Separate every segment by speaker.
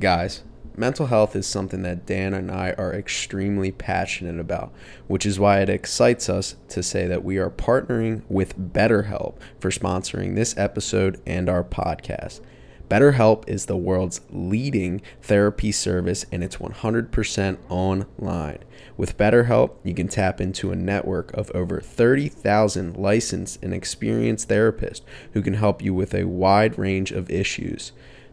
Speaker 1: Guys, mental health is something that Dan and I are extremely passionate about, which is why it excites us to say that we are partnering with BetterHelp for sponsoring this episode and our podcast. BetterHelp is the world's leading therapy service and it's 100% online. With BetterHelp, you can tap into a network of over 30,000 licensed and experienced therapists who can help you with a wide range of issues.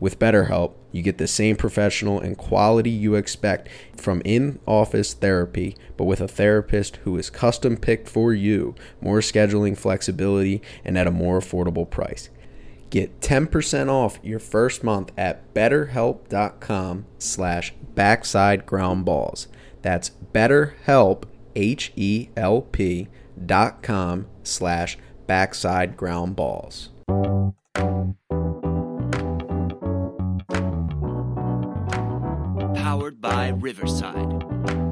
Speaker 1: With BetterHelp, you get the same professional and quality you expect from in office therapy, but with a therapist who is custom picked for you, more scheduling flexibility, and at a more affordable price. Get 10% off your first month at betterhelp.com slash backside ground balls. That's betterhelp, H-E-L-P dot com slash backside ground balls.
Speaker 2: Powered by Riverside.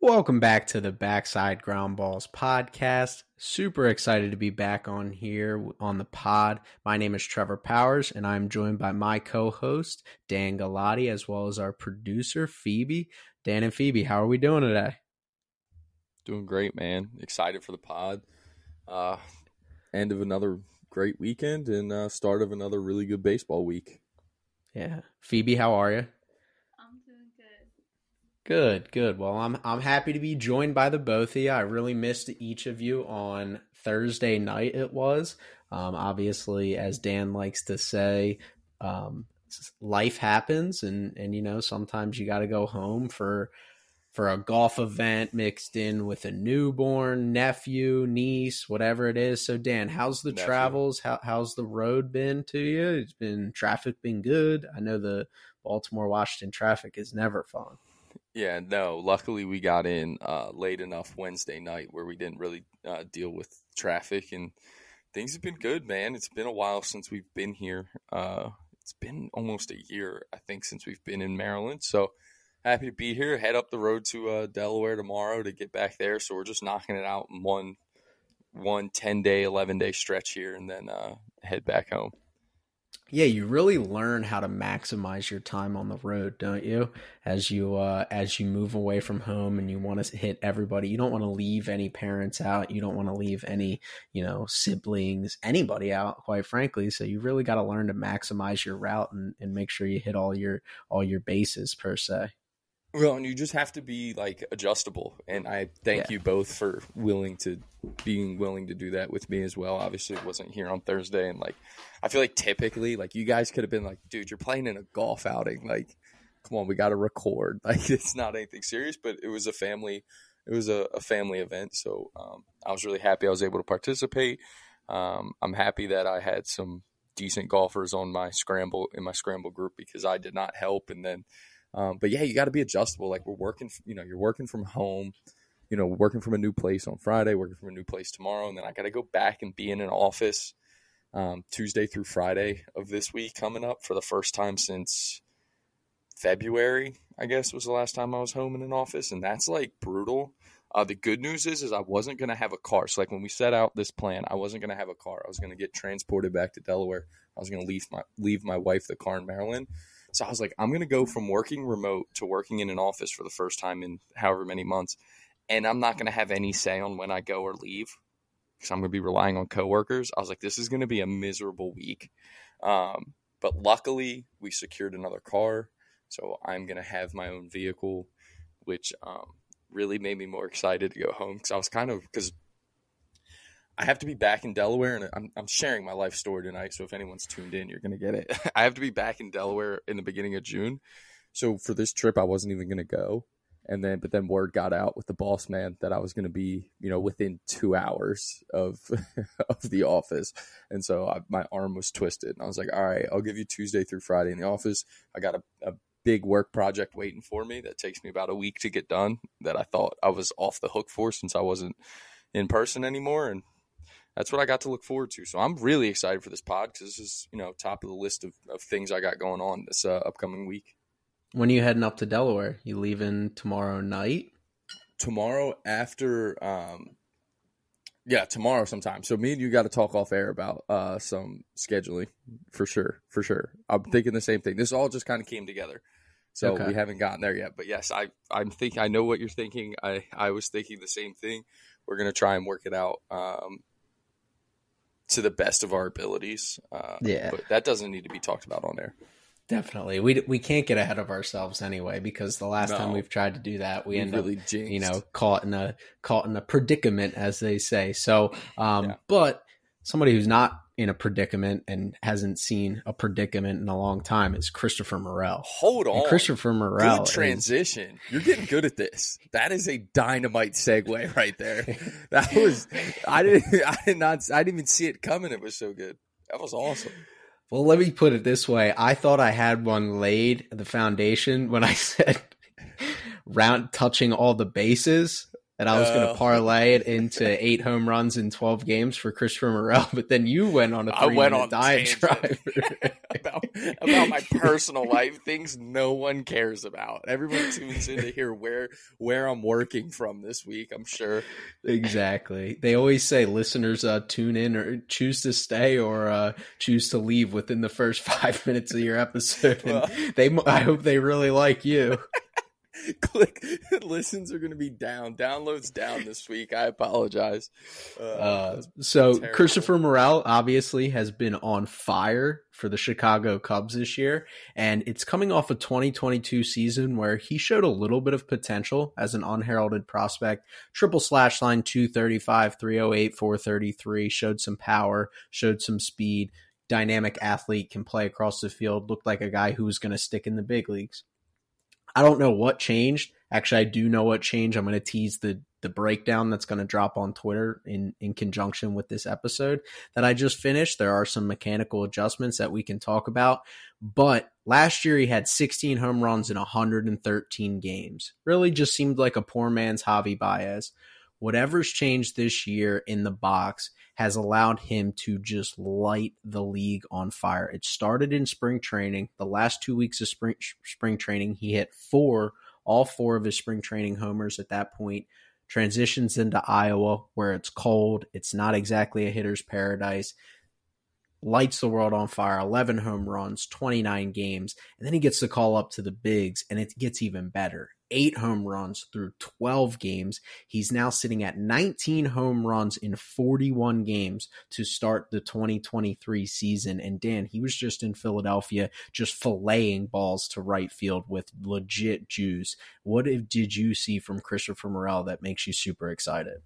Speaker 1: Welcome back to the Backside Ground Balls podcast. Super excited to be back on here on the pod. My name is Trevor Powers, and I'm joined by my co host, Dan Galati, as well as our producer, Phoebe. Dan and Phoebe, how are we doing today?
Speaker 3: Doing great, man. Excited for the pod. Uh, end of another great weekend and uh, start of another really good baseball week.
Speaker 1: Yeah. Phoebe, how are you? Good, good. Well, I'm I'm happy to be joined by the both of you. I really missed each of you on Thursday night. It was um, obviously, as Dan likes to say, um, life happens, and and you know sometimes you got to go home for for a golf event mixed in with a newborn nephew, niece, whatever it is. So, Dan, how's the nephew. travels? How, how's the road been to you? It's been traffic been good. I know the Baltimore Washington traffic is never fun.
Speaker 3: Yeah, no. Luckily, we got in uh, late enough Wednesday night where we didn't really uh, deal with traffic, and things have been good, man. It's been a while since we've been here. Uh, it's been almost a year, I think, since we've been in Maryland. So happy to be here. Head up the road to uh, Delaware tomorrow to get back there. So we're just knocking it out in one one 10 day, 11 day stretch here, and then uh, head back home
Speaker 1: yeah, you really learn how to maximize your time on the road, don't you? As you uh, as you move away from home and you want to hit everybody, you don't want to leave any parents out. You don't want to leave any you know siblings, anybody out. Quite frankly, so you really got to learn to maximize your route and, and make sure you hit all your all your bases per se.
Speaker 3: Well, and you just have to be like adjustable. And I thank yeah. you both for willing to being willing to do that with me as well. Obviously, it wasn't here on Thursday, and like I feel like typically, like you guys could have been like, dude, you're playing in a golf outing. Like, come on, we got to record. Like, it's not anything serious, but it was a family. It was a, a family event, so um, I was really happy I was able to participate. Um, I'm happy that I had some decent golfers on my scramble in my scramble group because I did not help, and then um, but yeah, you got to be adjustable. Like we're working, you know, you're working from home, you know, working from a new place on Friday, working from a new place tomorrow, and then I got to go back and be in an office um, Tuesday through Friday of this week coming up for the first time since February. I guess was the last time I was home in an office, and that's like brutal. Uh, the good news is, is I wasn't gonna have a car. So like when we set out this plan, I wasn't gonna have a car. I was gonna get transported back to Delaware. I was gonna leave my leave my wife the car in Maryland, so I was like, I'm going to go from working remote to working in an office for the first time in however many months. And I'm not going to have any say on when I go or leave because I'm going to be relying on coworkers. I was like, this is going to be a miserable week. Um, but luckily, we secured another car. So I'm going to have my own vehicle, which um, really made me more excited to go home because I was kind of, because I have to be back in Delaware, and I'm I'm sharing my life story tonight. So if anyone's tuned in, you're gonna get it. I have to be back in Delaware in the beginning of June. So for this trip, I wasn't even gonna go, and then but then word got out with the boss man that I was gonna be you know within two hours of of the office, and so I, my arm was twisted, and I was like, all right, I'll give you Tuesday through Friday in the office. I got a, a big work project waiting for me that takes me about a week to get done that I thought I was off the hook for since I wasn't in person anymore and that's what I got to look forward to. So I'm really excited for this pod because this is, you know, top of the list of, of things I got going on this uh, upcoming week.
Speaker 1: When are you heading up to Delaware? You leaving tomorrow night?
Speaker 3: Tomorrow after, um, yeah, tomorrow sometime. So me and you got to talk off air about uh, some scheduling for sure, for sure. I'm thinking the same thing. This all just kind of came together. So okay. we haven't gotten there yet, but yes, I I'm think I know what you're thinking. I I was thinking the same thing. We're gonna try and work it out. Um, to the best of our abilities. Uh, yeah, but that doesn't need to be talked about on there.
Speaker 1: Definitely, we we can't get ahead of ourselves anyway because the last no. time we've tried to do that, we, we end really up jinxed. you know caught in a caught in a predicament, as they say. So, um, yeah. but somebody who's not in a predicament and hasn't seen a predicament in a long time is Christopher Morel.
Speaker 3: Hold on,
Speaker 1: and Christopher Morel.
Speaker 3: Good transition. Is, You're getting good at this. That is a dynamite segue right there. That was I didn't I did not I didn't even see it coming. It was so good. That was awesome.
Speaker 1: Well, let me put it this way. I thought I had one laid the foundation when I said round touching all the bases and I was going to parlay it into eight home runs in 12 games for Christopher Morel, but then you went on a three I went on diatribe
Speaker 3: about, about my personal life, things no one cares about. Everyone tunes in to hear where where I'm working from this week. I'm sure.
Speaker 1: Exactly. They always say listeners uh, tune in or choose to stay or uh, choose to leave within the first five minutes of your episode. Well, they, I hope they really like you.
Speaker 3: click. Listens are going to be down. Downloads down this week. I apologize.
Speaker 1: Uh, uh, so terrible. christopher morel obviously has been on fire for the chicago cubs this year and it's coming off a 2022 season where he showed a little bit of potential as an unheralded prospect. Triple slash line 235 308 433 showed some power showed some speed. Dynamic athlete can play across the field looked like a guy who was going to stick in the big leagues I don't know what changed. Actually, I do know what changed. I'm going to tease the the breakdown that's going to drop on Twitter in in conjunction with this episode that I just finished. There are some mechanical adjustments that we can talk about, but last year he had 16 home runs in 113 games. Really just seemed like a poor man's Javi Baez. Whatever's changed this year in the box has allowed him to just light the league on fire. It started in spring training. The last two weeks of spring spring training, he hit four, all four of his spring training homers at that point. Transitions into Iowa where it's cold. It's not exactly a hitter's paradise. Lights the world on fire, 11 home runs, 29 games. And then he gets the call up to the bigs, and it gets even better eight home runs through 12 games. He's now sitting at 19 home runs in 41 games to start the 2023 season. And Dan, he was just in Philadelphia, just filleting balls to right field with legit juice. What did you see from Christopher Morel that makes you super excited?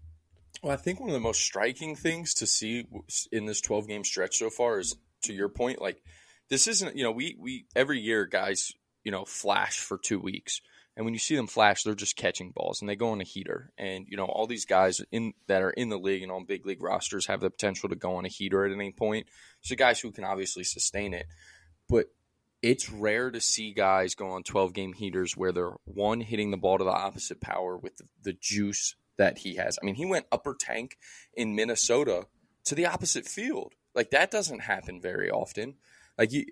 Speaker 3: Well, I think one of the most striking things to see in this 12 game stretch so far is to your point, like this isn't, you know, we, we, every year guys, you know, flash for two weeks and when you see them flash, they're just catching balls and they go on a heater. And you know, all these guys in that are in the league and on big league rosters have the potential to go on a heater at any point. So guys who can obviously sustain it, but it's rare to see guys go on 12 game heaters where they're one hitting the ball to the opposite power with the, the juice that he has. I mean, he went upper tank in Minnesota to the opposite field. Like that doesn't happen very often. Like you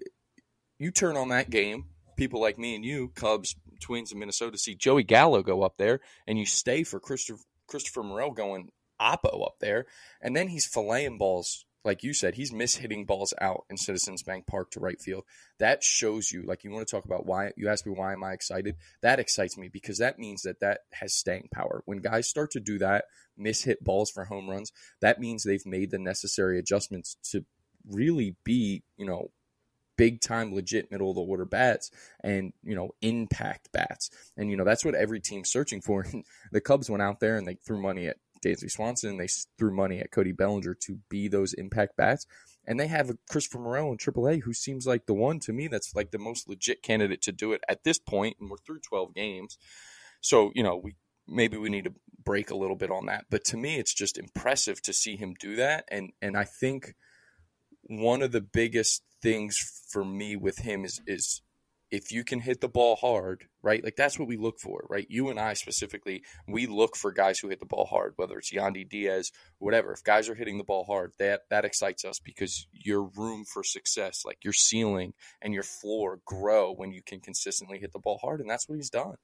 Speaker 3: you turn on that game people like me and you, Cubs, Twins, in Minnesota, see Joey Gallo go up there, and you stay for Christopher Christopher Morel going oppo up there, and then he's filleting balls. Like you said, he's mishitting balls out in Citizens Bank Park to right field. That shows you, like, you want to talk about why you asked me why am I excited? That excites me because that means that that has staying power. When guys start to do that, mishit balls for home runs, that means they've made the necessary adjustments to really be, you know, big time, legit middle of the order bats and, you know, impact bats. And, you know, that's what every team's searching for. the Cubs went out there and they threw money at Dansby Swanson. And they threw money at Cody Bellinger to be those impact bats. And they have a Christopher Morel in AAA who seems like the one to me that's like the most legit candidate to do it at this point, and we're through 12 games. So, you know, we maybe we need to break a little bit on that. But to me, it's just impressive to see him do that. And and I think one of the biggest things for me with him is is if you can hit the ball hard, right? Like that's what we look for, right? You and I specifically, we look for guys who hit the ball hard, whether it's Yandy Diaz, whatever. If guys are hitting the ball hard, that that excites us because your room for success, like your ceiling and your floor, grow when you can consistently hit the ball hard, and that's what he's done.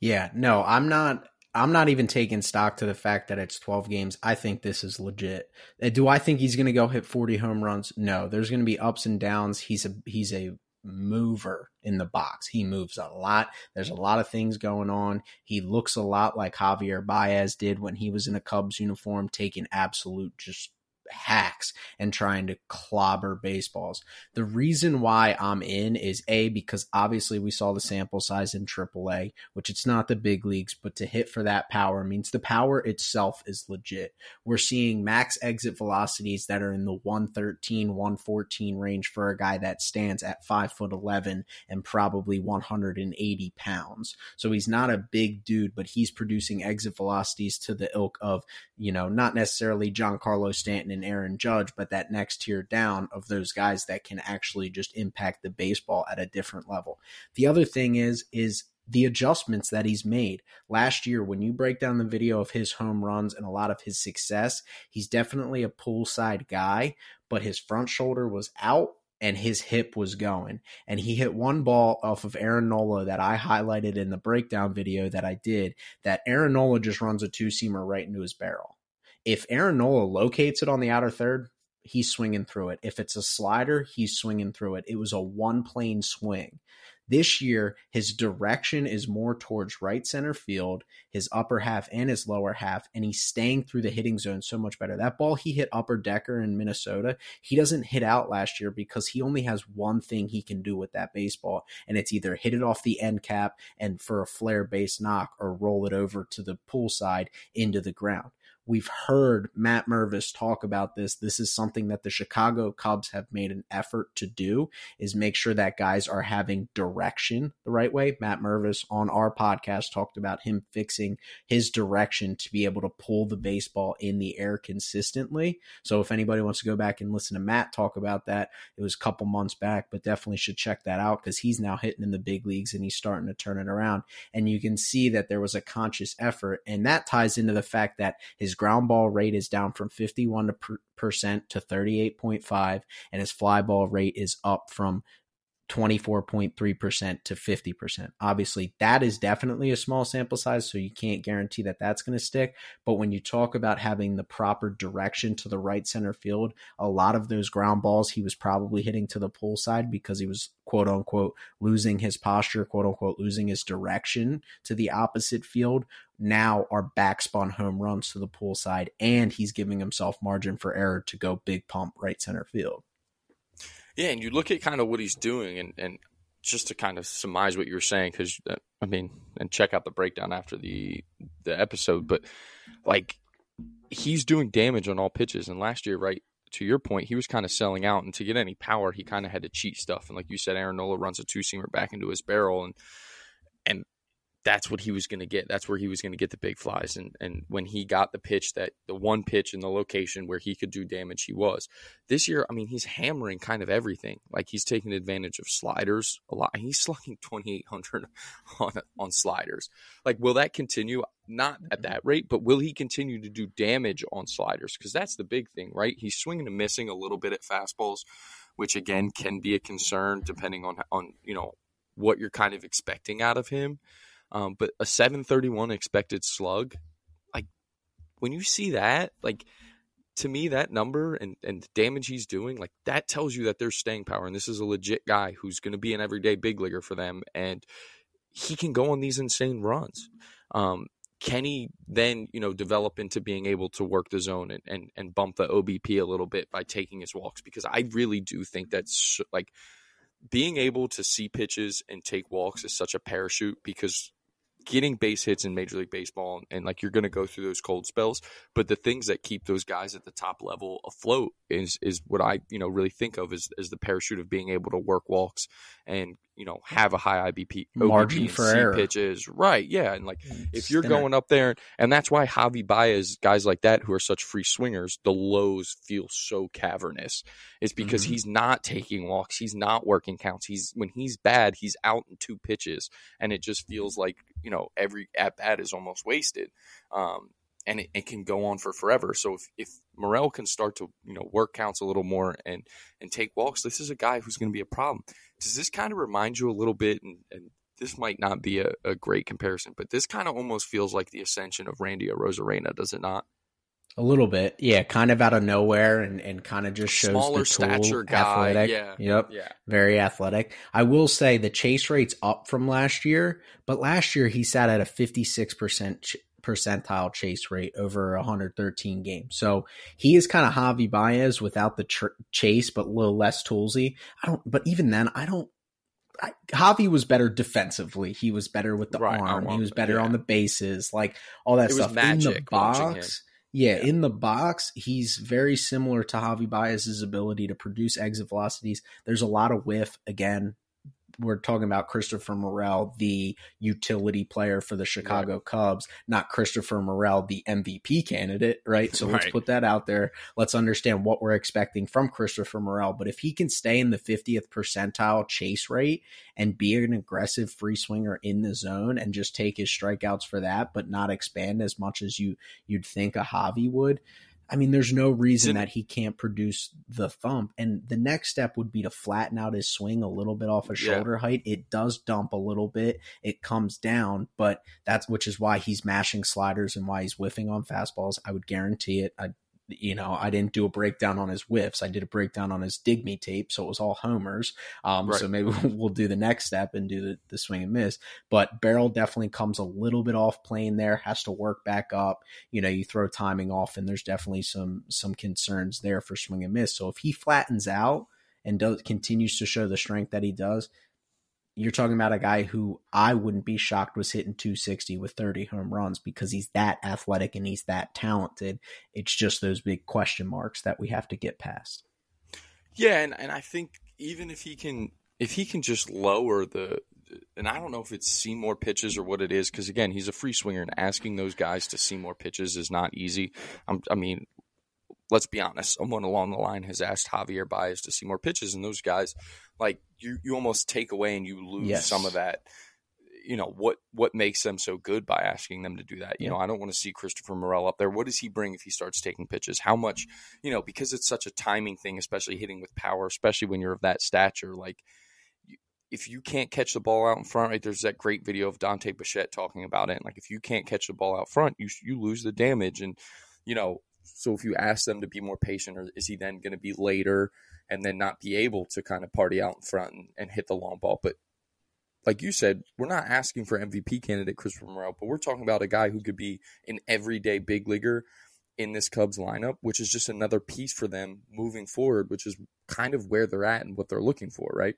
Speaker 1: Yeah, no, I'm not. I'm not even taking stock to the fact that it's 12 games. I think this is legit. Uh, do I think he's going to go hit 40 home runs? No. There's going to be ups and downs. He's a he's a mover in the box. He moves a lot. There's a lot of things going on. He looks a lot like Javier Baez did when he was in a Cubs uniform, taking absolute just hacks and trying to clobber baseballs. The reason why I'm in is A, because obviously we saw the sample size in AAA, which it's not the big leagues, but to hit for that power means the power itself is legit. We're seeing max exit velocities that are in the 113, 114 range for a guy that stands at 5 foot 11 and probably 180 pounds. So he's not a big dude, but he's producing exit velocities to the ilk of, you know, not necessarily John Giancarlo Stanton and Aaron Judge, but that next tier down of those guys that can actually just impact the baseball at a different level. The other thing is is the adjustments that he's made. Last year, when you break down the video of his home runs and a lot of his success, he's definitely a pull side guy, but his front shoulder was out and his hip was going. And he hit one ball off of Aaron Nola that I highlighted in the breakdown video that I did that Aaron Nola just runs a two seamer right into his barrel if Aaron Nola locates it on the outer third, he's swinging through it. If it's a slider, he's swinging through it. It was a one plane swing. This year, his direction is more towards right center field, his upper half and his lower half, and he's staying through the hitting zone so much better. That ball he hit upper decker in Minnesota, he doesn't hit out last year because he only has one thing he can do with that baseball, and it's either hit it off the end cap and for a flare base knock or roll it over to the pull side into the ground. We've heard Matt Mervis talk about this. This is something that the Chicago Cubs have made an effort to do is make sure that guys are having direction the right way. Matt Mervis on our podcast talked about him fixing his direction to be able to pull the baseball in the air consistently. So if anybody wants to go back and listen to Matt talk about that, it was a couple months back, but definitely should check that out because he's now hitting in the big leagues and he's starting to turn it around. And you can see that there was a conscious effort, and that ties into the fact that his ground ball rate is down from 51% to 38.5 and his fly ball rate is up from 24.3% to 50%. Obviously, that is definitely a small sample size, so you can't guarantee that that's going to stick. But when you talk about having the proper direction to the right center field, a lot of those ground balls he was probably hitting to the pull side because he was quote unquote losing his posture, quote unquote losing his direction to the opposite field. Now are backspun home runs to the pull side, and he's giving himself margin for error to go big pump right center field.
Speaker 3: Yeah, and you look at kind of what he's doing, and, and just to kind of surmise what you were saying, because uh, I mean, and check out the breakdown after the the episode, but like he's doing damage on all pitches. And last year, right to your point, he was kind of selling out, and to get any power, he kind of had to cheat stuff. And like you said, Aaron Nola runs a two seamer back into his barrel, and and that's what he was going to get. That's where he was going to get the big flies. And and when he got the pitch that the one pitch in the location where he could do damage, he was. This year, I mean, he's hammering kind of everything. Like he's taking advantage of sliders a lot. He's slugging 2800 on on sliders. Like will that continue? Not at that rate, but will he continue to do damage on sliders? Because that's the big thing, right? He's swinging and missing a little bit at fastballs, which again can be a concern depending on on you know what you're kind of expecting out of him. Um, but a 731 expected slug, like when you see that, like to me, that number and, and the damage he's doing, like that tells you that there's staying power. And this is a legit guy who's going to be an everyday big leaguer for them. And he can go on these insane runs. Um, can he then, you know, develop into being able to work the zone and, and, and bump the OBP a little bit by taking his walks? Because I really do think that's like being able to see pitches and take walks is such a parachute because getting base hits in Major League Baseball, and, like you're going to go through those cold spells. But the things that keep those guys at the top level afloat is is what I you know really think of as, as the parachute of being able to work walks and you know have a high OBP
Speaker 1: margin for error.
Speaker 3: pitches, right? Yeah, and like if you're going up there, and that's why Javi Baez, guys like that who are such free swingers, the lows feel so cavernous. Is because
Speaker 1: Mhm.
Speaker 3: he's not taking walks, he's not working counts. He's when he's bad, he's out in two pitches, and it just feels like you know every at bat is almost wasted. Um, and it, it can go on for forever. So if, if Morel can start to you know work counts a little more and and take walks, this is a guy who's going to be a problem. Does this kind of remind you a little bit? And, and this might not be a, a great comparison, but this kind of almost feels like the ascension of Randy Arozarena, does it not?
Speaker 1: A little bit, yeah, kind of out of nowhere, and, and kind of just shows
Speaker 3: Smaller
Speaker 1: the tool,
Speaker 3: stature guy,
Speaker 1: athletic.
Speaker 3: yeah,
Speaker 1: Yep,
Speaker 3: yeah,
Speaker 1: very athletic. I will say the chase rate's up from last year, but last year he sat at a fifty six percent percentile chase rate over 113 games. So he is kind of Javi Baez without the tr- chase, but a little less toolsy. I don't, but even then, I don't. I, Javi was better defensively. He was better with the
Speaker 3: Right,
Speaker 1: arm. He was better
Speaker 3: yeah.
Speaker 1: on the bases, like all that
Speaker 3: It
Speaker 1: stuff. in the
Speaker 3: magic watching him.
Speaker 1: box, yeah,
Speaker 3: Yeah.
Speaker 1: in the box, he's very similar to Javi Baez's ability to produce exit velocities. There's a lot of whiff. Again, we're talking about Christopher Morel, the utility player for the Chicago Cubs, not Christopher Morel, the MVP candidate, right? So let's put that out there. Let's understand what we're expecting from Christopher Morel. But if he can stay in the 50th percentile chase rate and be an aggressive free swinger in the zone and just take his strikeouts for that, but not expand as much as you you'd think a Javi would. I mean, there's no reason that he can't produce the thump. And the next step would be to flatten out his swing a little bit off of
Speaker 3: Yeah.
Speaker 1: shoulder height. It does dump a little bit. It comes down, but that's which is why he's mashing sliders and why he's whiffing on fastballs. I would guarantee it. I you know, I didn't do a breakdown on his whiffs. I did a breakdown on his dig me tape, so it was all homers. Um,
Speaker 3: Right.
Speaker 1: so maybe we'll do the next step and do the, the swing and miss. But barrel definitely comes a little bit off plane there, has to work back up. You know, you throw timing off, and there's definitely some some concerns there for swing and miss. So if he flattens out and does continues to show the strength that he does, you're talking about a guy who I wouldn't be shocked was hitting 260 with 30 home runs because he's that athletic and he's that talented. It's just those big question marks that we have to get past.
Speaker 3: Yeah, and, and I think even if he can if he can just lower the and I don't know if it's see more pitches or what it is because again he's a free swinger and asking those guys to see more pitches is not easy. I'm, I mean, let's be honest. Someone along the line has asked Javier Baez to see more pitches, and those guys like you you almost take away and you lose
Speaker 1: Yes.
Speaker 3: some of that. You know what what makes them so good by asking them to do that. You
Speaker 1: Yeah.
Speaker 3: know, I don't want to see Christopher Morel up there. What does he bring if he starts taking pitches? How much you know, because it's such a timing thing, especially hitting with power, especially when you're of that stature. Like, if you can't catch the ball out in front, right? There's that great video of Dante Bichette talking about it. And like, if you can't catch the ball out front, you you lose the damage. And you know, so if you ask them to be more patient, or is he then going to be later and then not be able to kind of party out in front and, and hit the long ball? But like you said, we're not asking for MVP candidate Christopher Morel, but we're talking about a guy who could be an everyday big leaguer in this Cubs lineup, which is just another piece for them moving forward, which is kind of where they're at and what they're looking for, right?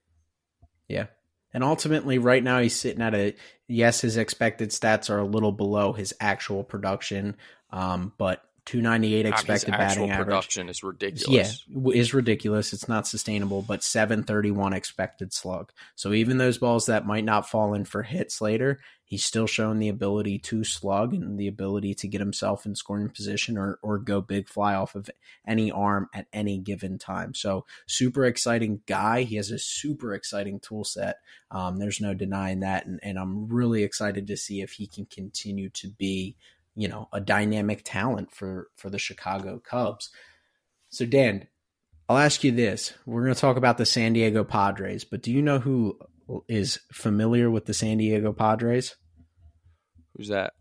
Speaker 1: Yeah. And ultimately, right now, he's sitting at a yes, his expected stats are a little below his actual production, um, but 298
Speaker 3: His
Speaker 1: expected
Speaker 3: actual
Speaker 1: batting average.
Speaker 3: production is ridiculous.
Speaker 1: w- is ridiculous. It's not sustainable, but 731 expected slug. So even those balls that might not fall in for hits later, he's still shown the ability to slug and the ability to get himself in scoring position or, or go big fly off of any arm at any given time. So super exciting guy. He has a super exciting tool set. Um, there's no denying that. And, and I'm really excited to see if he can continue to be you know a dynamic talent for for the Chicago Cubs. So Dan, I'll ask you this: We're going to talk about the San Diego Padres, but do you know who is familiar with the San Diego Padres?
Speaker 3: Who's that?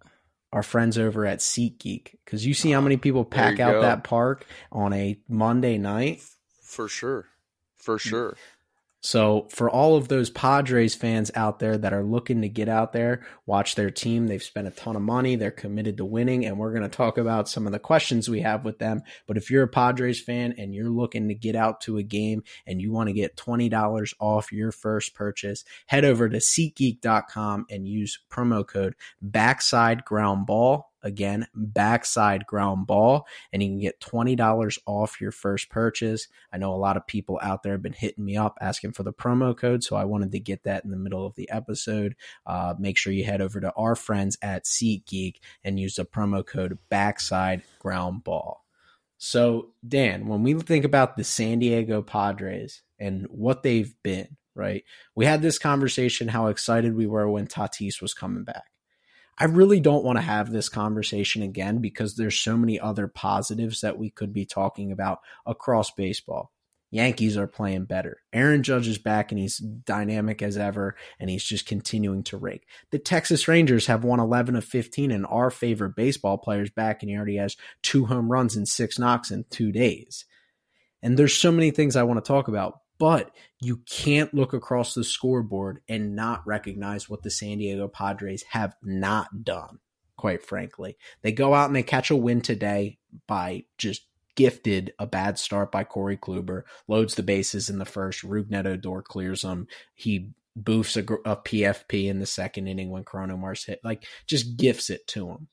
Speaker 1: Our friends over at SeatGeek, because you see how ah, many people pack out
Speaker 3: go.
Speaker 1: that park on a Monday night.
Speaker 3: For sure. For sure.
Speaker 1: So, for all of those Padres fans out there that are looking to get out there, watch their team, they've spent a ton of money, they're committed to winning, and we're going to talk about some of the questions we have with them. But if you're a Padres fan and you're looking to get out to a game and you want to get $20 off your first purchase, head over to SeatGeek.com and use promo code Backside Ground Ball Again, backside ground ball, and you can get $20 off your first purchase. I know a lot of people out there have been hitting me up asking for the promo code, so I wanted to get that in the middle of the episode. Uh, make sure you head over to our friends at SeatGeek and use the promo code backside ground ball. So, Dan, when we think about the San Diego Padres and what they've been, right? We had this conversation how excited we were when Tatis was coming back. I really don't want to have this conversation again because there's so many other positives that we could be talking about across baseball. Yankees are playing better. Aaron Judge is back and he's dynamic as ever, and he's just continuing to rake. The Texas Rangers have won 11 of 15, and our favorite baseball players back, and he already has two home runs and six knocks in two days. And there's so many things I want to talk about, but you can't look across the scoreboard and not recognize what the San Diego Padres have not done, quite frankly. They go out and they catch a win today by just gifted a bad start by Corey Kluber, loads the bases in the first. Rougned Odor clears them. He boofs a, a, PFP in the second inning when Corona Mars hit. Like, just gifts it to him.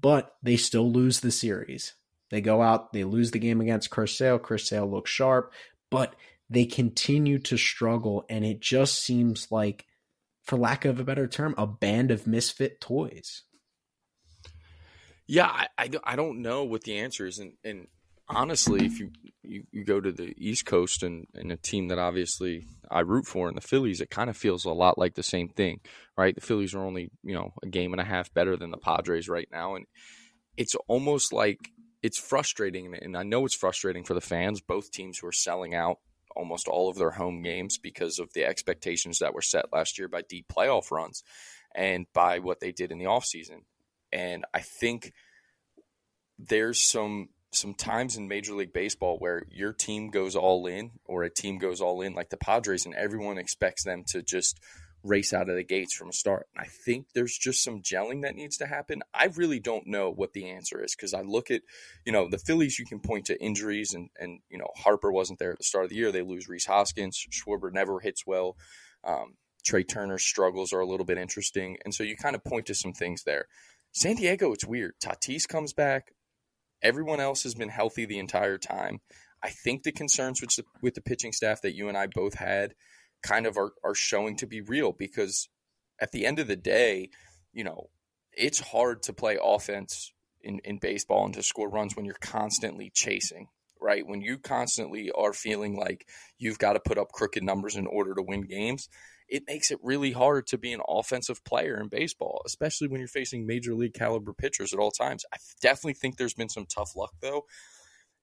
Speaker 1: But they still lose the series. They go out, they lose the game against Chris Sale. Chris Sale looks sharp but they continue to struggle and it just seems like for lack of a better term a band of misfit toys.
Speaker 3: Yeah i, I, I don't know what the answer is and, and honestly if you, you, you go to the east coast and, and a team that obviously i root for in the phillies it kind of feels a lot like the same thing right? The phillies are only you know a game and a half better than the padres right now and it's almost like it's frustrating, and I know it's frustrating for the fans. Both teams who are selling out almost all of their home games because of the expectations that were set last year by deep playoff runs and by what they did in the offseason. And I think there's some some times in Major League Baseball where your team goes all in or a team goes all in like the Padres and everyone expects them to just race out of the gates from a start. I think there's just some gelling that needs to happen. I really don't know what the answer is because I look at, you know, the Phillies, you can point to injuries and, and, you know, Harper wasn't there at the start of the year. They lose Rhys Hoskins. Schwarber never hits well. Um, Trea Turner's struggles are a little bit interesting. And so you kind of point to some things there. San Diego, it's weird. Tatis comes back. Everyone else has been healthy the entire time. I think the concerns with the, with the pitching staff that you and I both had – kind of are, are showing to be real because at the end of the day, you know, it's hard to play offense in, in baseball and to score runs when you're constantly chasing, right? When you constantly are feeling like you've got to put up crooked numbers in order to win games, it makes it really hard to be an offensive player in baseball, especially when you're facing major league caliber pitchers at all times. I definitely think there's been some tough luck though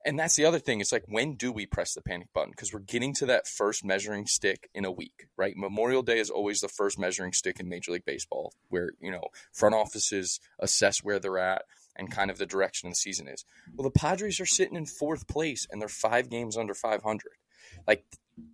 Speaker 3: and that's the other thing. It's like, when do we press the panic button? Because we're getting to that first measuring stick in a week, right? Memorial Day is always the first measuring stick in Major League Baseball, where, you know, front offices assess where they're at and kind of the direction of the season is. Well, the Padres are sitting in fourth place and they're five games under 500. Like,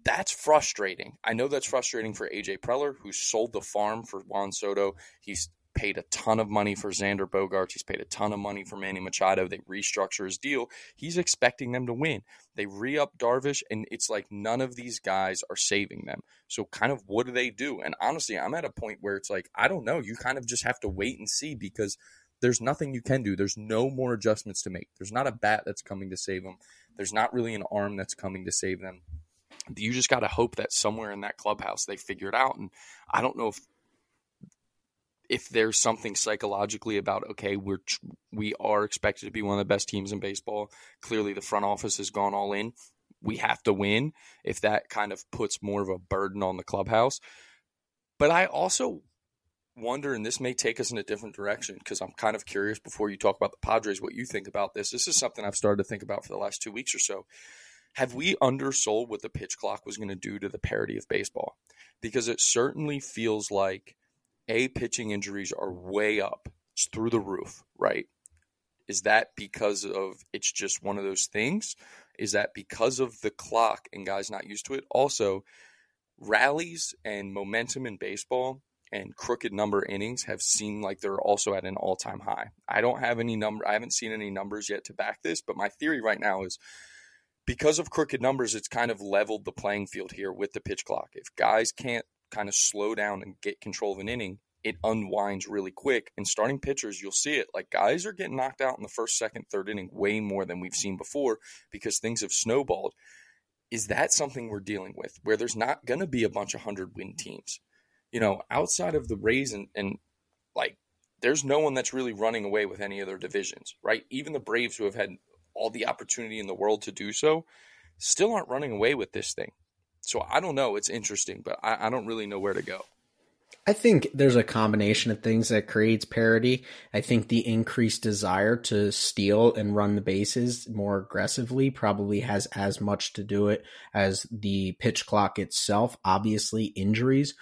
Speaker 3: that's frustrating. I know that's frustrating for AJ Preller, who sold the farm for Juan Soto. He's paid a ton of money for Xander Bogaerts. He's paid a ton of money for Manny Machado. They restructure his deal. He's expecting them to win. They re up Darvish, and it's like none of these guys are saving them. So, kind of, what do they do? And honestly, I'm at a point where it's like, I don't know. You kind of just have to wait and see because there's nothing you can do. There's no more adjustments to make. There's not a bat that's coming to save them. There's not really an arm that's coming to save them. You just got to hope that somewhere in that clubhouse they figure it out. And I don't know if if there's something psychologically about okay we're we are expected to be one of the best teams in baseball. Clearly the front office has gone all in. We have to win if that kind of puts more of a burden on the clubhouse. But i also wonder and this may take us in a different direction because i'm kind of curious before you talk about the padres what you think about this. This is something i've started to think about for the last two weeks or so. Have we undersold what the pitch clock was going to do to the parity of baseball? Because it certainly feels like a, pitching injuries are way up. It's through the roof, right? Is that because of it's just one of those things? is that because of the clock and guys not used to it, also rallies and momentum in baseball and crooked number innings have seemed like they're also at an all-time high. I don't have any number I haven't seen any numbers yet to back this, but my theory right now is because of crooked numbers, it's kind of leveled the playing field here with the pitch clock. If guys can't kind of slow down and get control of an inning, it unwinds really quick. And starting pitchers, you'll see it. Like guys are getting knocked out in the first, second, third inning way more than we've seen before because things have snowballed. Is that something we're dealing with where there's not going to be a bunch of 100 win teams? You know, outside of the Rays and, and like, there's no one that's really running away with any of their divisions, right? Even the Braves, who have had all the opportunity in the world to do so, still aren't running away with this thing. So I don't know. It's interesting, but I, I don't really know where to go.
Speaker 1: I think there's a combination of things that creates parity. I think the increased desire to steal and run the bases more aggressively probably has as much to do it as the pitch clock itself. Obviously, injuries.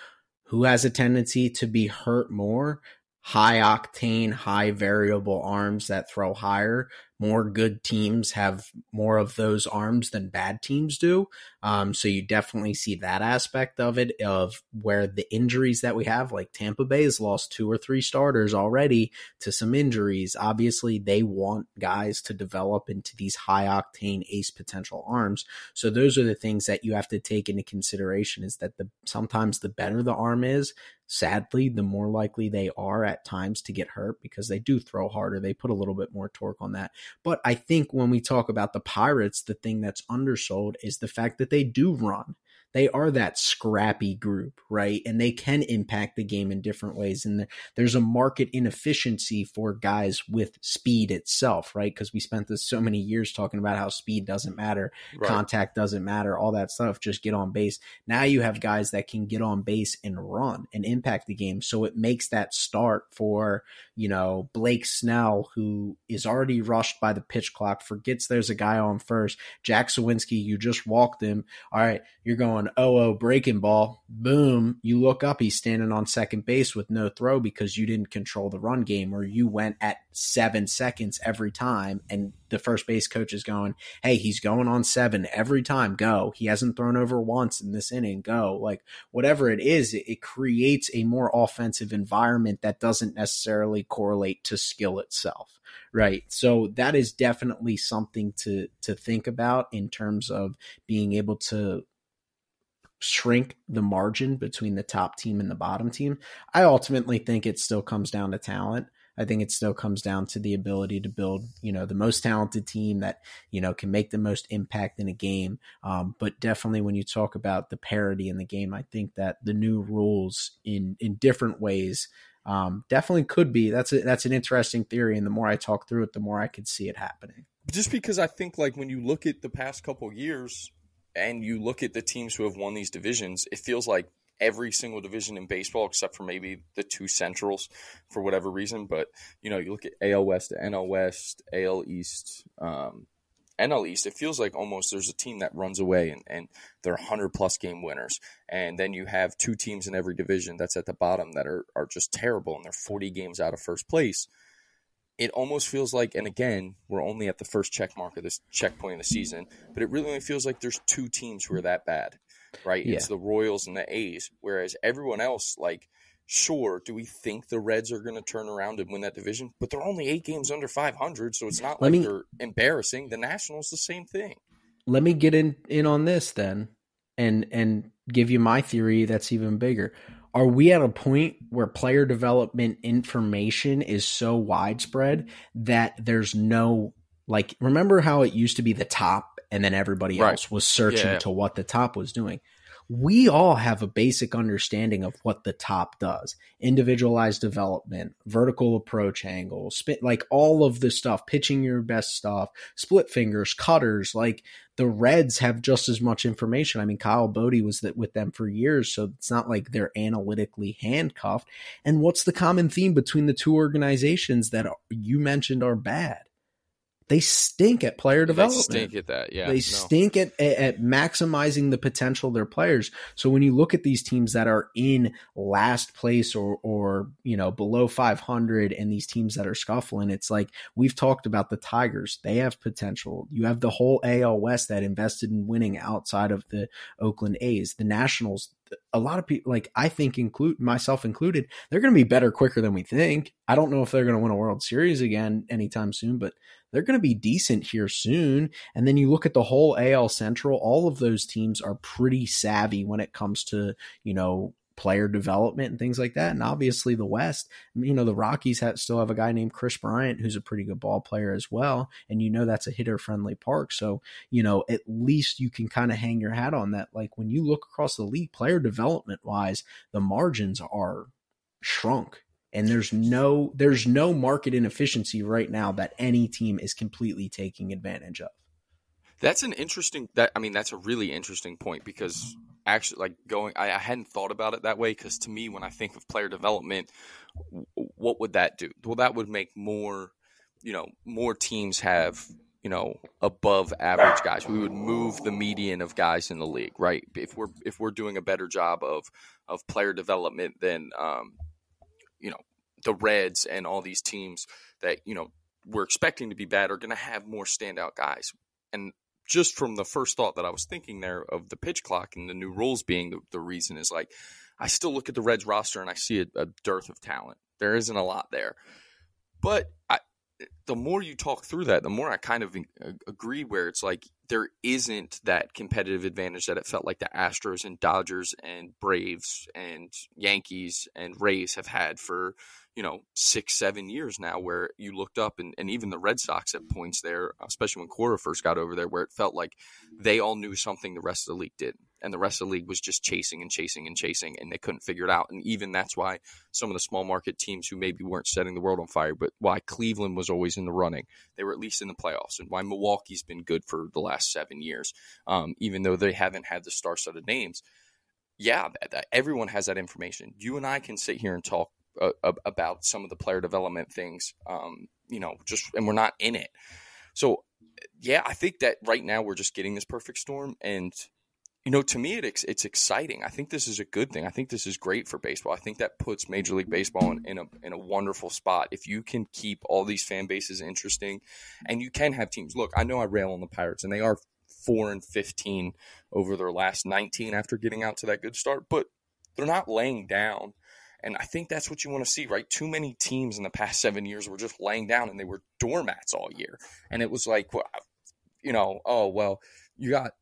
Speaker 1: Who has a tendency to be hurt more? High octane, high variable arms that throw higher more good teams have more of those arms than bad teams do. Um, so you definitely see that aspect of it, of where the injuries that we have, like Tampa Bay has lost two or three starters already to some injuries. Obviously, they want guys to develop into these high octane ace potential arms. So those are the things that you have to take into consideration is that the sometimes the better the arm is, sadly, the more likely they are at times to get hurt because they do throw harder. They put a little bit more torque on that. But I think when we talk about the Pirates, the thing that's undersold is the fact that they do run they are that scrappy group, right? And they can impact the game in different ways. And there's a market inefficiency for guys with speed itself, right? Because we spent this so many years talking about how speed doesn't matter, right. contact doesn't matter, all that stuff. Just get on base. Now you have guys that can get on base and run and impact the game. So it makes that start for, you know, Blake Snell, who is already rushed by the pitch clock, forgets there's a guy on first. Jack Suwinski, you just walked him. All right, you're going oh, oh, breaking ball. Boom. You look up, he's standing on second base with no throw because you didn't control the run game or you went at seven seconds every time. And the first base coach is going, hey, he's going on seven every time. Go. He hasn't thrown over once in this inning. Go. Like whatever it is, it creates a more offensive environment that doesn't necessarily correlate to skill itself right so that is definitely something to to think about in terms of being able to shrink the margin between the top team and the bottom team. I ultimately think it still comes down to talent. I think it still comes down to the ability to build, you know, the most talented team that, you know, can make the most impact in a game. Um, but definitely when you talk about the parity in the game, I think that the new rules in in different ways um, definitely could be. That's a, that's an interesting theory, and the more I talk through it, the more I could see it happening.
Speaker 3: Just because I think like when you look at the past couple years, and you look at the teams who have won these divisions, it feels like every single division in baseball, except for maybe the two Centrals for whatever reason. But, you know, you look at AL West, NL West, AL East, um, NL East, it feels like almost there's a team that runs away and, and they're 100 plus game winners. And then you have two teams in every division that's at the bottom that are, are just terrible and they're 40 games out of first place it almost feels like, and again, we're only at the first check mark of this checkpoint of the season, but it really only feels like there's two teams who are that bad, right? Yeah. It's the Royals and the A's, whereas everyone else, like, sure, do we think the Reds are going to turn around and win that division? But they're only eight games under 500, so it's not let like me, they're embarrassing. The Nationals, the same thing.
Speaker 1: Let me get in in on this then, and and give you my theory that's even bigger are we at a point where player development information is so widespread that there's no like remember how it used to be the top and then everybody right. else was searching yeah. to what the top was doing we all have a basic understanding of what the top does individualized development vertical approach angle spit like all of the stuff pitching your best stuff split fingers cutters like the reds have just as much information. I mean kyle Boddy was that with them for years so it's not like they're analytically handcuffed. And what's the common theme between the two organizations that you mentioned are bad they stink at player development.
Speaker 3: They stink at that. Yeah,
Speaker 1: they no. stink at, at, at maximizing the potential of their players. So when you look at these teams that are in last place or or you know below 500, and these teams that are scuffling, it's like we've talked about the Tigers. They have potential. You have the whole AL West that invested in winning outside of the Oakland A's. The Nationals a lot of people like I think include myself included, they're going to be better quicker than we think. I don't know if they're going to win a World Series again anytime soon, but they're going to be decent here soon. And then you look at the whole AL Central, all of those teams are pretty savvy when it comes to, you know, player development and things like that. And obviously the West, you know, the Rockies have, still have a guy named Kris Bryant who's a pretty good ball player as well. And you know that's a hitter friendly park. So, you know, at least you can kind of hang your hat on that. Like when you look across the league, player development wise, the margins are shrunk. And there's no there's no market inefficiency right now that any team is completely taking advantage of.
Speaker 3: That's an interesting that I mean that's a really interesting point because actually like going I, I hadn't thought about it that way because to me when I think of player development what would that do? Well that would make more you know more teams have you know above average guys. We would move the median of guys in the league, right? If we're if we're doing a better job of of player development than um, you know the Reds and all these teams that you know we're expecting to be bad are going to have more standout guys. And just from the first thought that I was thinking there of the pitch clock and the new rules being the, the reason is like, I still look at the Reds roster and I see a, a dearth of talent. There isn't a lot there. But I, the more you talk through that, the more I kind of agree where it's like there isn't that competitive advantage that it felt like the Astros and Dodgers and Braves and Yankees and Rays have had for you know, six, seven years now where you looked up and, and even the Red Sox at points there, especially when Cora first got over there, where it felt like they all knew something the rest of the league did. And the rest of the league was just chasing and chasing and chasing, and they couldn't figure it out. And even that's why some of the small market teams who maybe weren't setting the world on fire, but why Cleveland was always in the running, they were at least in the playoffs, and why Milwaukee's been good for the last seven years, um, even though they haven't had the star studded names yeah, that, that, everyone has that information. You and I can sit here and talk uh, about some of the player development things. Um, you know, just and we're not in it. So yeah, I think that right now we're just getting this perfect storm, and you know, to me, it, it's exciting. I think this is a good thing. I think this is great for baseball. I think that puts Major League Baseball in, in, a in a wonderful spot. If you can keep all these fan bases interesting, and you can have teams. Look, I know I rail on the Pirates, and they are four and fifteen over their last nineteen after getting out to that good start, but they're not laying down. And I think that's what you want to see, right? Too many teams in the past seven years were just laying down and they were doormats all year. And it was like, you know, oh, well, you got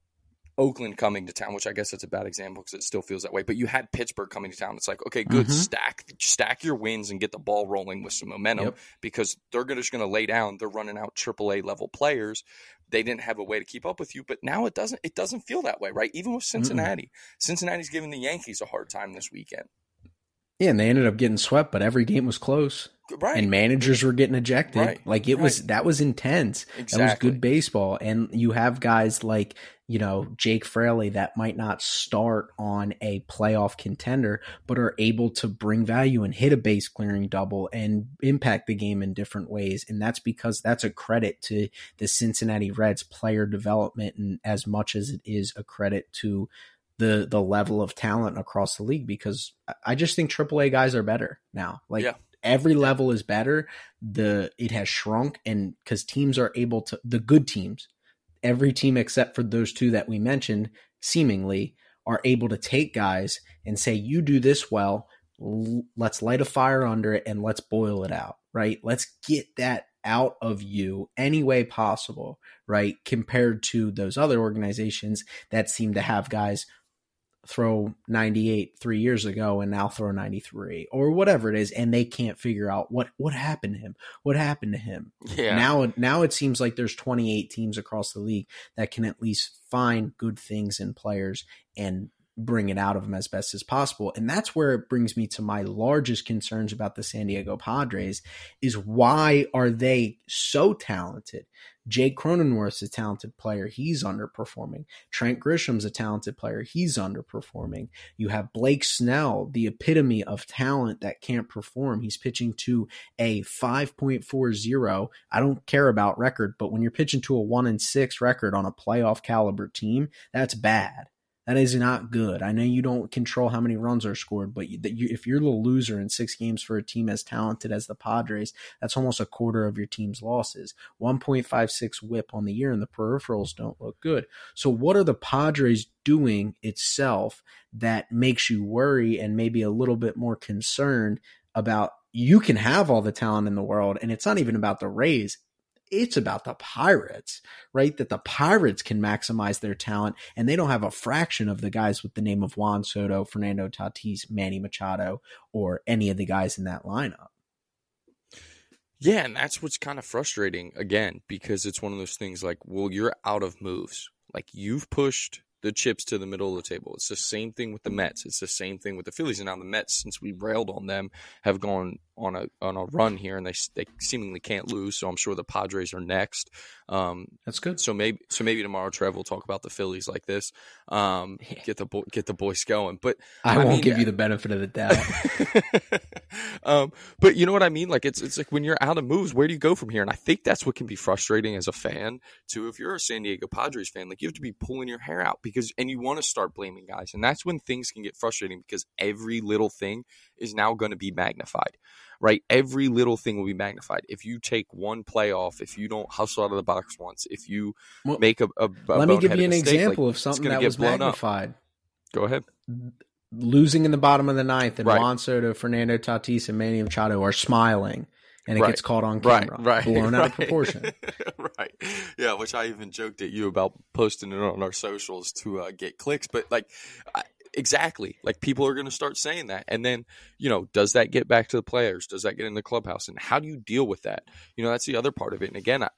Speaker 3: Oakland coming to town, which I guess that's a bad example because it still feels that way. But you had Pittsburgh coming to town. It's like, okay, good, mm-hmm. stack stack your wins and get the ball rolling with some momentum yep. because they're just going to lay down. They're running out AAA level players. They didn't have a way to keep up with you, but now it doesn't. It doesn't feel that way, right? Even with Cincinnati, mm-hmm. Cincinnati's giving the Yankees a hard time this weekend.
Speaker 1: Yeah, and they ended up getting swept, but every game was close.
Speaker 3: Right.
Speaker 1: And managers were getting ejected. Right. Like it right. was that was intense. Exactly. That was good baseball. And you have guys like, you know, Jake Fraley that might not start on a playoff contender, but are able to bring value and hit a base clearing double and impact the game in different ways. And that's because that's a credit to the Cincinnati Reds player development and as much as it is a credit to the the level of talent across the league because I just think AAA guys are better now. Like yeah. every yeah. level is better. The it has shrunk and because teams are able to the good teams, every team except for those two that we mentioned, seemingly are able to take guys and say, "You do this well. Let's light a fire under it and let's boil it out." Right? Let's get that out of you any way possible, right? Compared to those other organizations that seem to have guys throw 98 three years ago and now throw 93 or whatever it is and they can't figure out what what happened to him what happened to him
Speaker 3: yeah.
Speaker 1: now now it seems like there's 28 teams across the league that can at least find good things in players and bring it out of them as best as possible and that's where it brings me to my largest concerns about the San Diego Padres is why are they so talented Jake Cronenworth's a talented player. He's underperforming. Trent Grisham's a talented player. He's underperforming. You have Blake Snell, the epitome of talent that can't perform. He's pitching to a 5.40. I don't care about record, but when you're pitching to a 1 and 6 record on a playoff caliber team, that's bad. That is not good. I know you don't control how many runs are scored, but you, you, if you're the loser in six games for a team as talented as the Padres, that's almost a quarter of your team's losses. 1.56 whip on the year, and the peripherals don't look good. So, what are the Padres doing itself that makes you worry and maybe a little bit more concerned about? You can have all the talent in the world, and it's not even about the Rays it's about the Pirates, right? That the Pirates can maximize their talent and they don't have a fraction of the guys with the name of Juan Soto, Fernando Tatis, Manny Machado, or any of the guys in that lineup.
Speaker 3: Yeah, and that's what's kind of frustrating again, because it's one of those things like, well, you're out of moves. Like you've pushed the chips to the middle of the table. It's the same thing with the Mets. It's the same thing with the Phillies. And now the Mets, since we railed on them, have gone on a on a run here, and they they seemingly can't lose. So I'm sure the Padres are next. Um,
Speaker 1: That's good.
Speaker 3: So maybe so maybe tomorrow, Trev will talk about the Phillies like this. Um, get the get the boys going. But
Speaker 1: I, I won't mean, give you the benefit of the doubt.
Speaker 3: um, but you know what I mean? Like it's it's like when you're out of moves, where do you go from here? And I think that's what can be frustrating as a fan too. If you're a San Diego Padres fan, like you have to be pulling your hair out because and you want to start blaming guys, and that's when things can get frustrating because every little thing is now going to be magnified right? Every little thing will be magnified. If you take one play off, if you don't hustle out of the box once, if you well, make a, a, a
Speaker 1: let me give you an mistake, example like, of something that was magnified. Up.
Speaker 3: Go ahead.
Speaker 1: Losing in the bottom of the ninth, and right. Juan Soto, Fernando Tatis, and Manny Machado are smiling, and it right. gets caught on camera, right, right, blown right. out of proportion.
Speaker 3: right. Yeah, which I even joked at you about posting it on our socials to uh, get clicks, but like. I, exactly. Like people are going to start saying that and then you know does that get back to the players? Does that get in the clubhouse? And how do you deal with that? You know that's the other part of it and again I,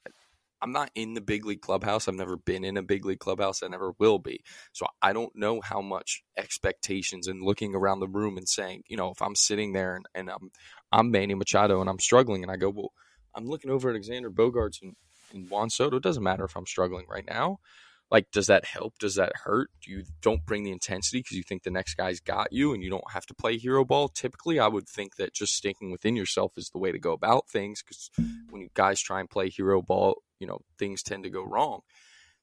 Speaker 3: i'm not in the big league clubhouse. I've never been in a big league clubhouse. I never will be. So i don't know how much expectations and looking around the room and saying you know if i'm sitting there and, and i'm i'm manny machado and i'm struggling and i go well i'm looking over at xander bogaerts and, and juan soto. It doesn't matter if i'm struggling right now like does that help? Does that hurt? Do you don't bring the intensity because you think the next guy's got you and you don't have to play hero ball? Typically i would think that just sticking within yourself is the way to go about things because when you guys try and play hero ball you know things tend to go wrong.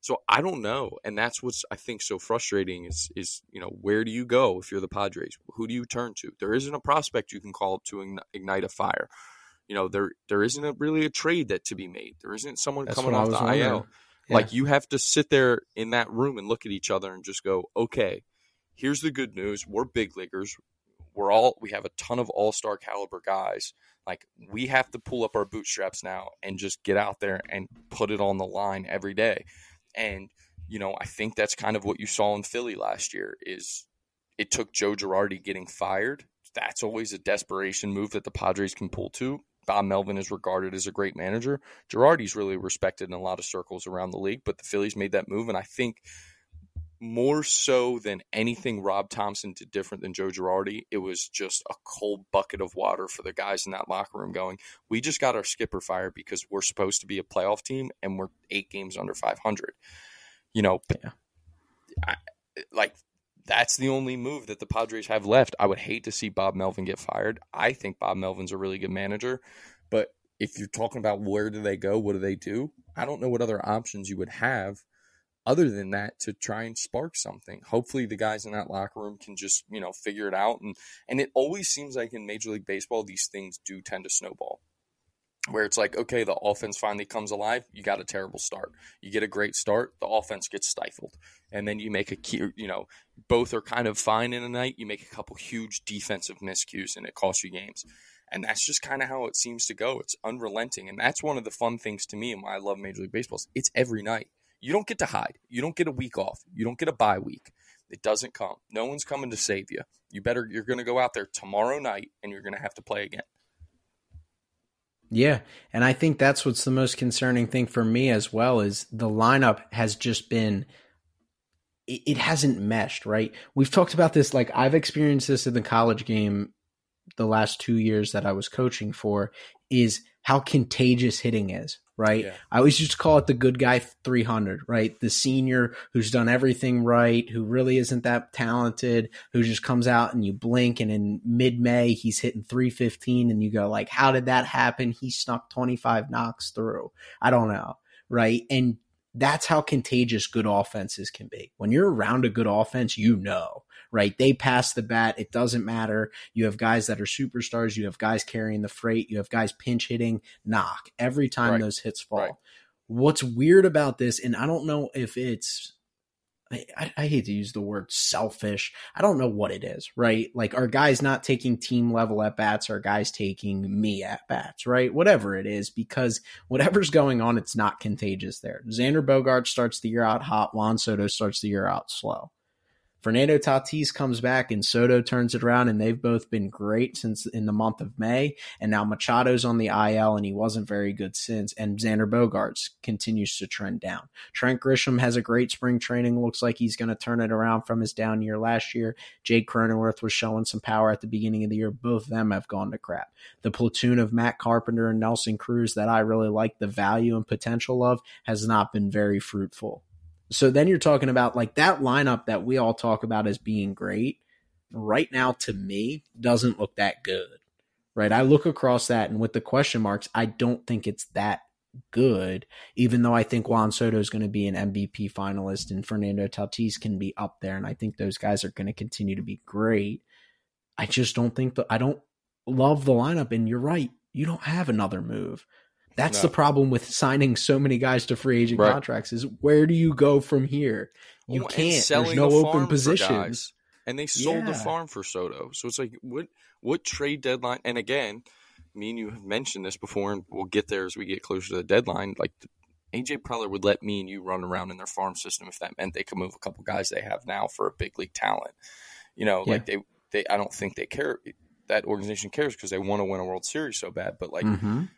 Speaker 3: So i don't know and that's what's i think so frustrating is is you know where do you go if you're the padres? Who do you turn to? There isn't a prospect you can call up to ignite a fire. You know there there isn't a, really a trade that to be made. There isn't someone that's coming off the wondering. il Like you have to sit there in that room and look at each other and just go, okay, here's the good news. We're big leaguers. We're all we have a ton of all star caliber guys. Like we have to pull up our bootstraps now and just get out there and put it on the line every day. And you know, I think that's kind of what you saw in Philly last year. Is it took Joe Girardi getting fired? That's always a desperation move that the Padres can pull to. Bob Melvin is regarded as a great manager. Girardi's really respected in a lot of circles around the league, but the Phillies made that move, and I think more so than anything Rob Thomson did different than Joe Girardi, it was just a cold bucket of water for the guys in that locker room going, we just got our skipper fired because we're supposed to be a playoff team and we're eight games under 500. You know, yeah. I, like that's the only move that the Padres have left. I would hate to see Bob Melvin get fired. I think Bob Melvin's a really good manager, but if you're talking about where do they go, what do they do? I don't know what other options you would have other than that to try and spark something. Hopefully the guys in that locker room can just, you know, figure it out and and it always seems like in Major League Baseball these things do tend to snowball where it's like, okay, the offense finally comes alive. You got a terrible start. You get a great start, the offense gets stifled. And then you make a key, you know, both are kind of fine in a night. You make a couple huge defensive miscues and it costs you games. And that's just kind of how it seems to go. It's unrelenting. And that's one of the fun things to me and why I love Major League Baseball. Is It's every night. You don't get to hide. You don't get a week off. You don't get a bye week. It doesn't come. No one's coming to save you. You better, you're going to go out there tomorrow night and you're going to have to play again.
Speaker 1: Yeah, and I think that's what's the most concerning thing for me as well is the lineup has just been it, hasn't meshed, right? We've talked about this like I've experienced this in the college game the last 2 years that I was coaching for is how contagious hitting is, right?
Speaker 3: Yeah.
Speaker 1: I always used to call it the good guy 300, right? The senior who's done everything right, who really isn't that talented, who just comes out and you blink and in mid May he's hitting 315 and you go like, how did that happen? He snuck 25 knocks through. I don't know, right? And that's how contagious good offenses can be. When you're around a good offense, you know, right? They pass the bat. It doesn't matter. You have guys that are superstars. You have guys carrying the freight. You have guys pinch hitting, knock every time
Speaker 3: Right.
Speaker 1: those hits fall.
Speaker 3: Right.
Speaker 1: What's weird about this, and I don't know if it's, I, I, I hate to use the word selfish. I don't know what it is, right? Like, are guys not taking team level at bats? Are guys taking me at bats, right? Whatever it is, because whatever's going on, it's not contagious there. Xander Bogart starts the year out hot. Juan Soto starts the year out slow. Fernando Tatis comes back and Soto turns it around, and they've both been great since in the month of May. And now Machado's on the IL, and he wasn't very good since. And Xander Bogaerts continues to trend down. Trent Grisham has a great spring training. Looks like he's going to turn it around from his down year last year. Jake Cronenworth was showing some power at the beginning of the year. Both of them have gone to crap. The platoon of Matt Carpenter and Nelson Cruz that I really like the value and potential of has not been very fruitful. So then you're talking about like that lineup that we all talk about as being great. Right now, to me, doesn't look that good. Right. I look across that and with the question marks, I don't think it's that good, even though I think Juan Soto is going to be an MVP finalist and Fernando Tatis can be up there. And I think those guys are going to continue to be great. I just don't think that I don't love the lineup. And you're right. You don't have another move. That's
Speaker 3: No.
Speaker 1: the problem with signing so many guys to free agent
Speaker 3: Right.
Speaker 1: contracts is where do you go from here? You can't. There's no open positions.
Speaker 3: And they sold the farm for Soto. So it's like what what trade deadline and again, me and you have mentioned this before and we'll get there as we get closer to the deadline. Like AJ Preller would let me and you run around in their farm system if that meant they could move a couple guys they have now for a big league talent. You know, like they they I don't think they care that organization cares because they want to win a World Series so bad. But like
Speaker 1: Mhm.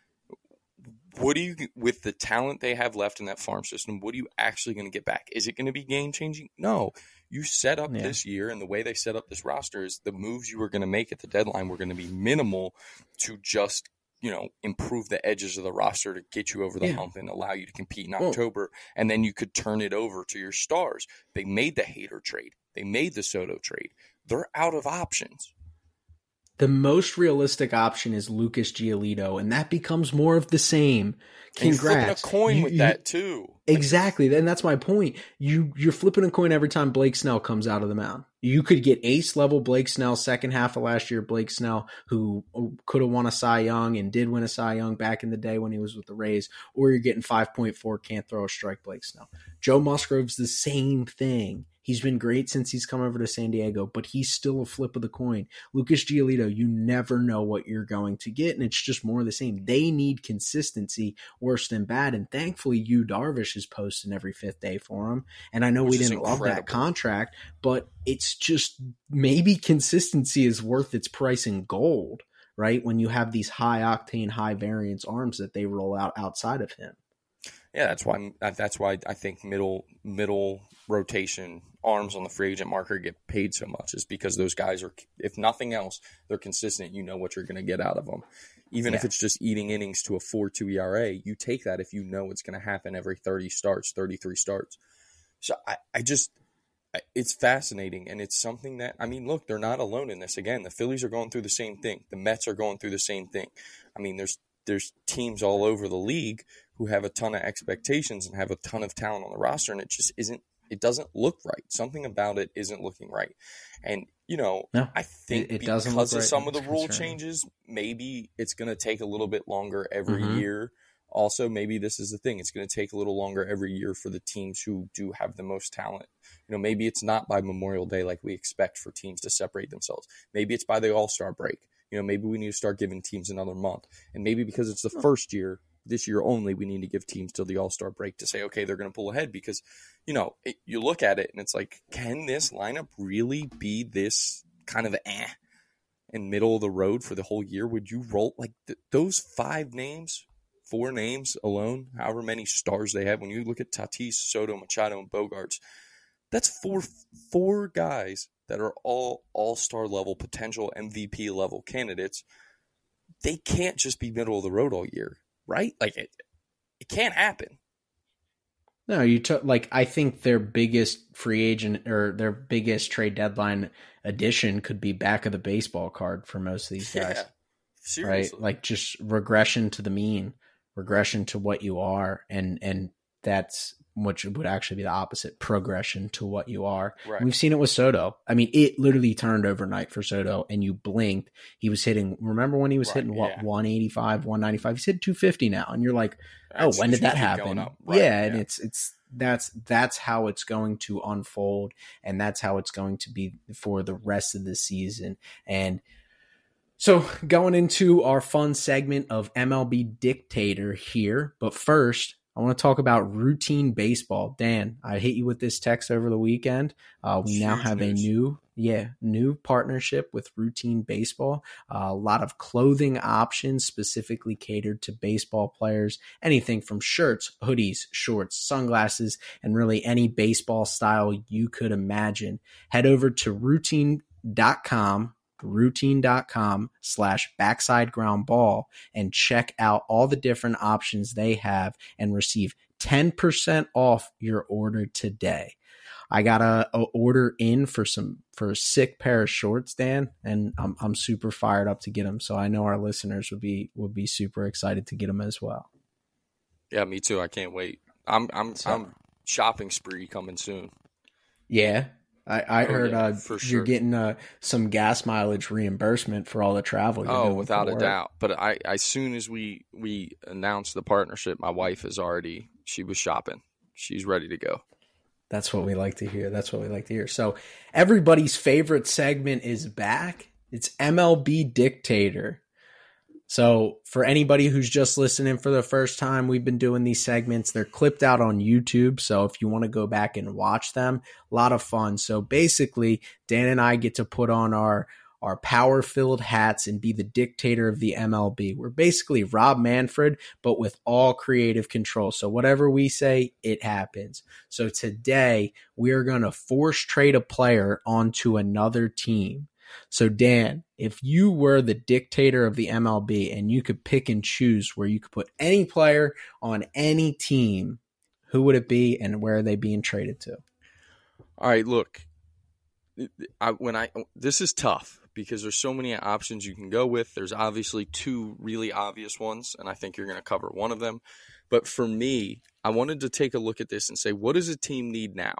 Speaker 3: What do you with the talent they have left in that farm system what are you actually going to get back? Is it going to be game changing no. You set up
Speaker 1: Yeah.
Speaker 3: this year and the way they set up this roster is the moves you were going to make at the deadline were going to be minimal to just you know improve the edges of the roster to get you over the
Speaker 1: Yeah.
Speaker 3: hump and allow you to compete in october and then you could turn it over to your stars. They made the Hader trade. They made the soto trade. They're out of options
Speaker 1: The most realistic option is Lucas Giolito, and that becomes more of the same.
Speaker 3: flipping a
Speaker 1: Congrats.
Speaker 3: coin
Speaker 1: You-
Speaker 3: with
Speaker 1: you-
Speaker 3: that too
Speaker 1: Exactly. And that's my point. You you're flipping a coin every time Blake Snell comes out of the mound. You could get ace level Blake Snell second half of last year Blake Snell who could have won a Cy Young and did win a Cy Young back in the day when he was with the Rays or you're getting 5.4 can't throw a strike Blake Snell. Joe Musgrove's the same thing. He's been great since he's come over to San Diego, but he's still a flip of the coin. Lucas Giolito, you never know what you're going to get, and it's just more of the same. They need consistency worse than bad, and thankfully, Yu Darvish is posting every fifth day for him. And I know
Speaker 3: Which
Speaker 1: we didn't love that contract, but it's just maybe consistency is worth its price in gold, right? When you have these high octane, high variance arms that they roll out outside of him.
Speaker 3: Yeah, that's why uh, that's why I think middle middle rotation arms on the free agent market get paid so much is because those guys are, if nothing else, they're consistent. You know what you're going to get out of them, even if it's just eating innings to a four two ERA. You take that if you know it's going to happen every thirty starts, thirty three starts. So I, I just. It's fascinating, and it's something that I mean. Look, they're not alone in this. Again, the Phillies are going through the same thing. The Mets are going through the same thing. I mean, there's there's teams all over the league who have a ton of expectations and have a ton of talent on the roster, and it just isn't. It doesn't look right. Something about it isn't looking right. And you know,
Speaker 1: No,
Speaker 3: I think
Speaker 1: it
Speaker 3: because
Speaker 1: doesn't look
Speaker 3: of
Speaker 1: right,
Speaker 3: some of the rule
Speaker 1: concerning.
Speaker 3: changes, maybe it's going to take a little bit longer every
Speaker 1: Mhm.
Speaker 3: year. Also, maybe this is the thing. It's going to take a little longer every year for the teams who do have the most talent. You know, maybe it's not by Memorial Day like we expect for teams to separate themselves. Maybe it's by the All Star break. You know, maybe we need to start giving teams another month. And maybe because it's the first year, this year only, we need to give teams till the All Star break to say, okay, they're going to pull ahead. Because, you know, it, you look at it and it's like, can this lineup really be this kind of eh in middle of the road for the whole year? Would you roll like th- those five names, four names alone, however many stars they have? When you look at Tatis, Soto, Machado, and Bogaerts, that's four four guys that are all all star level potential MVP level candidates. They can't just be middle of the road all year, right? Like it, It can't happen.
Speaker 1: No, you took like I think their biggest free agent or their biggest trade deadline addition could be back of the baseball card for most of these guys. Yeah,
Speaker 3: seriously.
Speaker 1: Right? Like just regression to the mean, regression to what you are and and that's which would actually be the opposite progression to what you are. Right. We've seen it with Soto. I mean, it literally turned overnight for Soto, and you blinked. He was hitting. Remember when he was right, hitting what yeah. 185, 195? He's hitting 250 now, and you're like, oh, when did that happen? Right, yeah, yeah, and it's it's that's that's how it's going to unfold, and that's how it's going to be for the rest of the season. And so, going into our fun segment of MLB Dictator here, but first, I want to talk about routine baseball. Dan, I hit you with this text over the weekend. Uh, we now have news. a new, yeah, new partnership with Routine Baseball. Uh, a lot of clothing options specifically catered to baseball players. Anything from shirts, hoodies, shorts, sunglasses, and really any baseball style you could imagine. Head over to routine.com routine.com slash backside ground ball and check out all the different options they have and receive 10% off your order today. I got a, a, order in for some for a sick pair of shorts, Dan, and I'm I'm super fired up to get them. So I know our listeners would be would be super excited to get them as well.
Speaker 3: Yeah, me too. I can't wait. I'm I'm so, I'm shopping spree coming soon.
Speaker 1: Yeah, I, I oh, heard yeah, uh, sure. you're getting uh, some gas mileage reimbursement for all the travel.
Speaker 3: You're oh, without a doubt. But I, as soon as we we announced the partnership, my wife is already she was shopping. She's ready to go.
Speaker 1: That's what we like to hear. That's what we like to hear. So everybody's favorite segment is back. It's MLB Dictator. So, for anybody who's just listening for the first time, we've been doing these segments. They're clipped out on YouTube. So, if you want to go back and watch them, a lot of fun. So, basically, Dan and I get to put on our our power filled hats and be the dictator of the MLB. We're basically Rob Manfred, but with all creative control. So whatever we say, it happens. So today we are going to force trade a player onto another team. So, Dan, if you were the dictator of the MLB and you could pick and choose where you could put any player on any team, who would it be and where are they being traded to?
Speaker 3: All right, look. I, when I this is tough because there's so many options you can go with. There's obviously two really obvious ones, and I think you're going to cover one of them. But for me, I wanted to take a look at this and say, what does a team need now?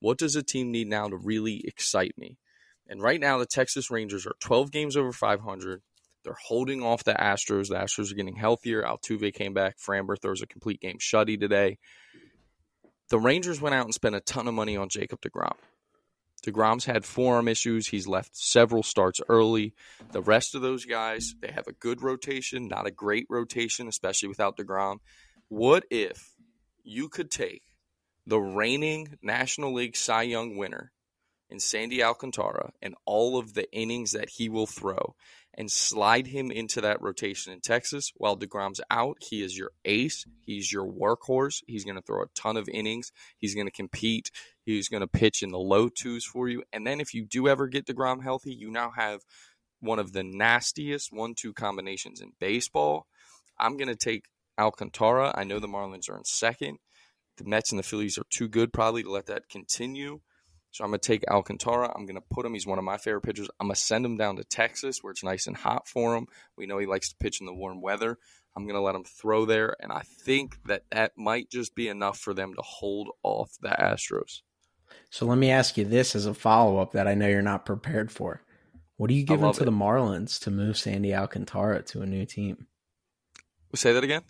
Speaker 3: What does a team need now to really excite me? And right now, the Texas Rangers are 12 games over 500. They're holding off the Astros. The Astros are getting healthier. Altuve came back. Framber throws a complete game shutty today. The Rangers went out and spent a ton of money on Jacob DeGrom. DeGrom's had forearm issues. He's left several starts early. The rest of those guys, they have a good rotation, not a great rotation, especially without DeGrom. What if you could take the reigning National League Cy Young winner in Sandy Alcantara and all of the innings that he will throw and slide him into that rotation in Texas while DeGrom's out. He is your ace. He's your workhorse. He's going to throw a ton of innings. He's going to compete. He's going to pitch in the low twos for you. And then if you do ever get DeGrom healthy, you now have one of the nastiest one two combinations in baseball. I'm going to take Alcantara. I know the Marlins are in second. The Mets and the Phillies are too good probably to let that continue. So I'm going to take Alcantara. I'm going to put him. He's one of my favorite pitchers. I'm going to send him down to Texas where it's nice and hot for him. We know he likes to pitch in the warm weather. I'm going to let him throw there. And I think that that might just be enough for them to hold off the Astros.
Speaker 1: So let me ask you this as a follow up that I know you're not prepared for. What are you giving to it. the Marlins to move Sandy Alcantara to a new team?
Speaker 3: Say that again.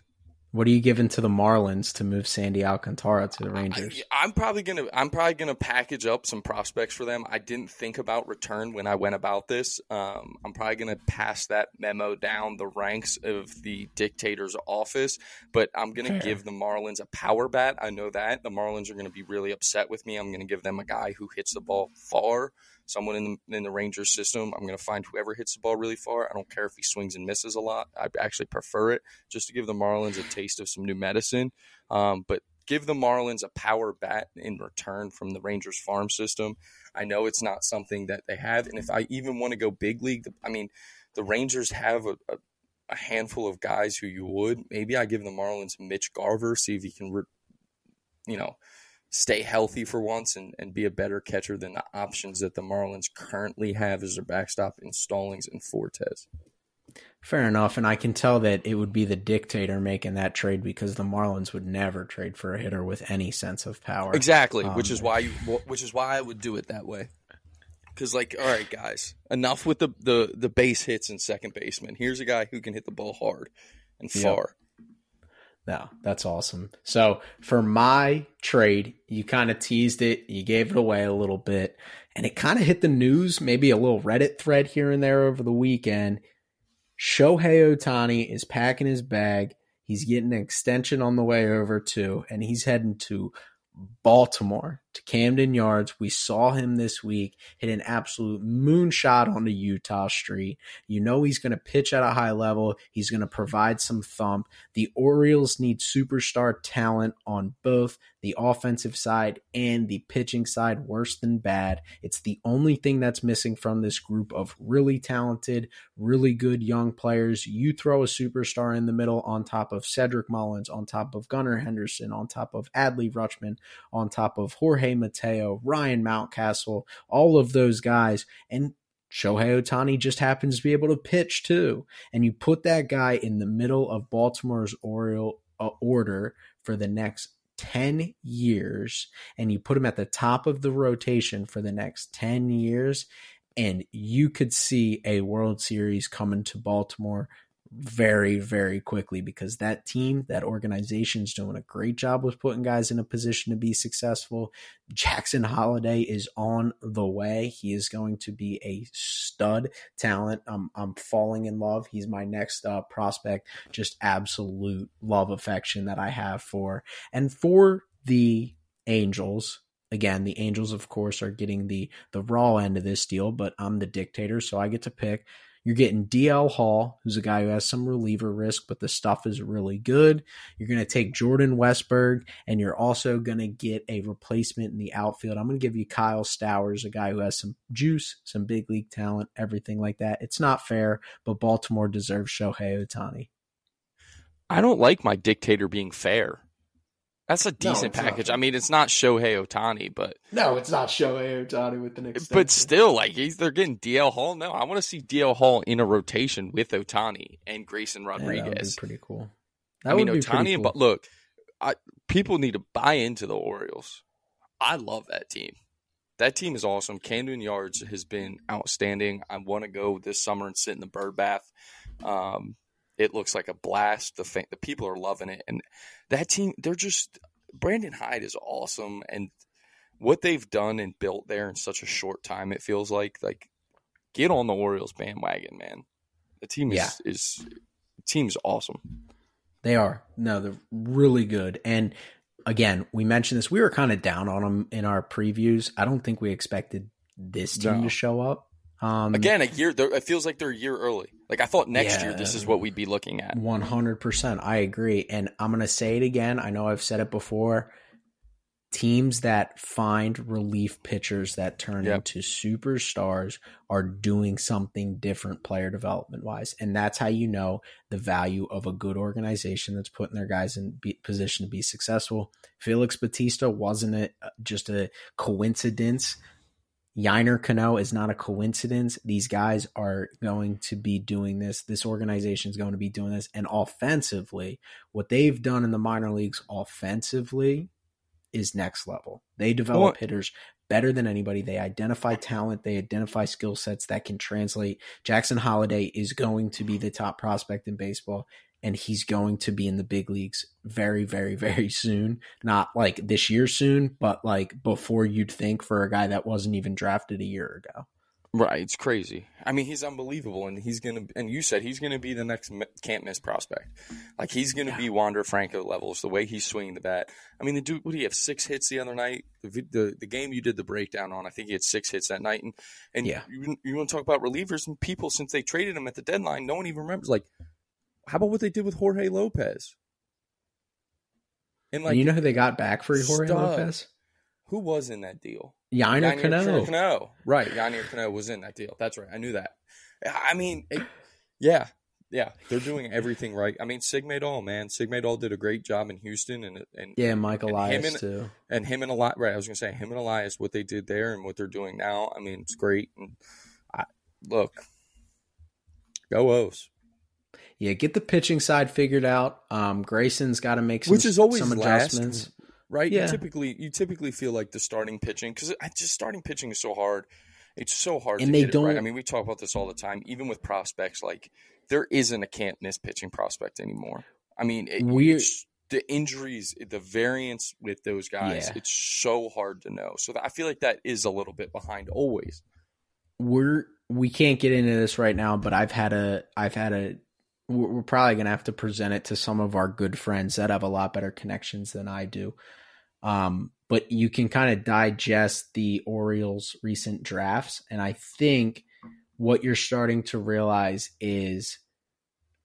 Speaker 1: What are you giving to the Marlins to move Sandy Alcantara to the Rangers?
Speaker 3: I, am probably gonna I'm probably gonna package up some prospects for them. I didn't think about return when I went about this. Um, I'm probably gonna pass that memo down the ranks of the dictator's office, but I'm gonna Fair. give the Marlins a power bat. I know that the Marlins are gonna be really upset with me. I'm gonna give them a guy who hits the ball far someone in the in the Rangers system. I'm going to find whoever hits the ball really far. I don't care if he swings and misses a lot. I actually prefer it just to give the Marlins a taste of some new medicine. Um, but give the Marlins a power bat in return from the Rangers farm system. I know it's not something that they have, and if I even want to go big league, I mean, the Rangers have a, a a handful of guys who you would. Maybe I give the Marlins Mitch Garver, see if he can, re- you know, stay healthy for once and, and be a better catcher than the options that the Marlins currently have as their backstop in Stallings and Fortes.
Speaker 1: Fair enough, and I can tell that it would be the dictator making that trade because the Marlins would never trade for a hitter with any sense of power.
Speaker 3: Exactly,
Speaker 1: Um,
Speaker 3: which is why you, which is why I would do it that way. Because like, all right, guys, enough with the, the the base hits and second baseman. Here's a guy who can hit the ball hard and
Speaker 1: Yep. No, that's awesome. So for my trade, you kind of teased it, you gave it away a little bit, and it kind of hit the news, maybe a little Reddit thread here and there over the weekend. Shohei Ohtani is packing his bag. He's getting an extension on the way over too, and he's heading to Baltimore to Camden Yards. We saw him this week hit an absolute moonshot onto Eutaw Street. You know he's going to pitch at a high level. He's going to provide some thump. The Orioles need superstar talent on both the offensive side and the pitching side, worse than bad. It's the only thing that's missing from this group of really talented, really good young players. You throw a superstar in the middle on top of Cedric Mullins, on top of Gunnar Henderson, on top of Adley Rutschman, on top of Jorge Mateo, Ryan Mountcastle, all of those guys. And Shohei Ohtani just happens to be able to pitch too. And you put that guy in the middle of Baltimore's Oriole uh, order for the next 10 years, and you put him at the top of the rotation for the next 10 years, and you could see a World Series coming to Baltimore very, very quickly because that team, that organization is doing a great job with putting guys in a position to be successful. Jackson Holliday is on the way. He is going to be a stud talent. I'm, I'm falling in love. He's my next uh, prospect. Just absolute love affection that I have for. And for the Angels, again, the Angels, of course, are getting the the raw end of this deal, but I'm the dictator, so I get to pick. You're getting DL Hall, who's a guy who has some reliever risk, but the stuff is really good. You're going to take Jordan Westburg, and you're also going to get a replacement in the outfield. I'm going to give you Kyle Stowers, a guy who has some juice, some big league talent, everything like that. It's not fair, but Baltimore deserves Shohei Ohtani.
Speaker 3: I don't like my dictator being fair. That's a decent
Speaker 1: it's not
Speaker 3: package.
Speaker 1: fair.
Speaker 3: I mean, it's not Shohei Ohtani, but
Speaker 1: No, it's not Shohei Ohtani with the next.
Speaker 3: but still, like he's they're getting DL Hall. No, I want to see DL Hall in a rotation with Ohtani and Grayson
Speaker 1: that would be
Speaker 3: Rodriguez.
Speaker 1: pretty cool. That
Speaker 3: I mean,
Speaker 1: would be
Speaker 3: Ohtani.
Speaker 1: cool.
Speaker 3: But look, I, people need to buy into the Orioles. I love that team. That team is awesome. Camden Yards has been outstanding. I want to go this summer and sit in the bird bath. Um, it looks like a blast. The fa- the people are loving it, and that team they're just Brandon Hyde is awesome, and what they've done and built there in such a short time, it feels like like get on the Orioles bandwagon, man. The team is
Speaker 1: Yeah.
Speaker 3: is the team's awesome.
Speaker 1: They are. No, they're really good. And again, we mentioned this. We were kind of down on them in our previews. I don't think we expected this team
Speaker 3: No.
Speaker 1: to show up. Um,
Speaker 3: Again, a year. It feels like they're a year early. Like I thought next year this is what we'd be looking at.
Speaker 1: 100%. I agree. And I'm going to say it again. I know I've said it before. Teams that find relief pitchers that turn
Speaker 3: Yep.
Speaker 1: into superstars are doing something different player development wise. And that's how you know the value of a good organization that's putting their guys in be, position to be successful. Felix Bautista wasn't it just a coincidence. Yennier Cano is not a coincidence. These guys are going to be doing this. This organization is going to be doing this. And offensively, what they've done in the minor leagues offensively is next level. They develop hitters better than anybody. They identify talent, they identify skill sets that can translate. Jackson Holliday is going to be the top prospect in baseball. And he's going to be in the big leagues very, very, very soon. Not like this year soon, but like before you'd think for a guy that wasn't even drafted a year ago.
Speaker 3: Right, it's crazy. I mean, he's unbelievable, and he's gonna. And you said he's gonna be the next can't miss prospect. Like he's gonna be Wander Franco levels. The way he's swinging the bat. I mean, the dude. What do you have? Six hits the other night. The the, the game you did the breakdown on. I think he had six hits that night. And and
Speaker 1: Yeah.
Speaker 3: you you want to talk about relievers and people since they traded him at the deadline. No one even remembers. Like, how about what they did with Jorge Lopez? And like,
Speaker 1: and you know who they got back for Jorge. Lopez?
Speaker 3: who was in that deal? Yennier
Speaker 1: Cano.
Speaker 3: Cano. Right. Yennier Cano was in that deal. That's right. I knew that. I mean, it, yeah, yeah, they're doing everything right. I mean, Sigma man, Sigma did a great job in Houston, and and
Speaker 1: yeah, Michael Elias
Speaker 3: and,
Speaker 1: too,
Speaker 3: and him and Elias. Right, I was gonna say him and Elias, what they did there and what they're doing now. I mean, it's great. And I, look, go O's.
Speaker 1: Yeah, get the pitching side figured out. Um, Grayson's got to make some,
Speaker 3: which is always
Speaker 1: some adjustments.
Speaker 3: Last, right?
Speaker 1: Yeah.
Speaker 3: You typically you typically feel like the starting pitching because just starting pitching is so hard. It's so hard
Speaker 1: and
Speaker 3: to
Speaker 1: they don't,
Speaker 3: it right. I mean, we talk about this all the time, even with prospects. Like there isn't a can't miss pitching prospect anymore. I mean, it,
Speaker 1: We're,
Speaker 3: the injuries, the variance with those guys,
Speaker 1: Yeah.
Speaker 3: it's so hard to know. So I feel like that is a little bit behind always.
Speaker 1: we're we can't get into this right now, but I've had a I've had a we're we're probably gonna have to present it to some of our good friends that have a lot better connections than I do. Um, but you can kind of digest the Orioles' recent drafts, and I think what you're starting to realize is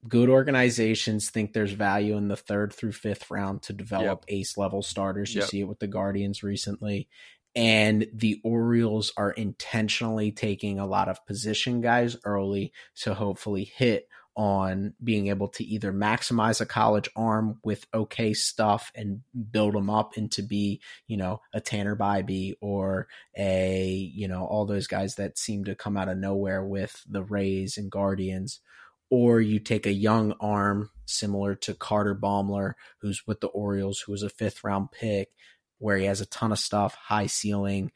Speaker 1: good organizations think there's value in the third through fifth round to develop ace level starters. You
Speaker 3: Yep.
Speaker 1: see it with the Guardians recently. And the Orioles are intentionally taking a lot of position guys early to hopefully hit on being able to either maximize a college arm with okay stuff and build them up into be, you know, a Tanner Bibee or a, you know, all those guys that seem to come out of nowhere with the Rays and Guardians. Or you take a young arm similar to Carter Baumler, who's with the Orioles, who was a fifth round pick, where he has a ton of stuff, high ceiling,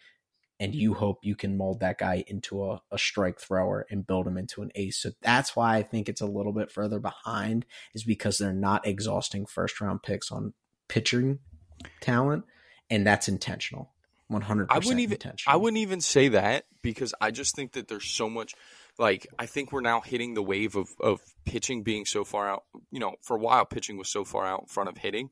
Speaker 1: and you hope you can mold that guy into a, a strike thrower and build him into an ace. So that's why I think it's a little bit further behind, is because they're not exhausting first round picks on pitching talent, and that's intentional. 100%
Speaker 3: I wouldn't even
Speaker 1: intentional.
Speaker 3: I wouldn't even say that because I just think that there's so much like I think we're now hitting the wave of of pitching being so far out, you know, for a while pitching was so far out in front of hitting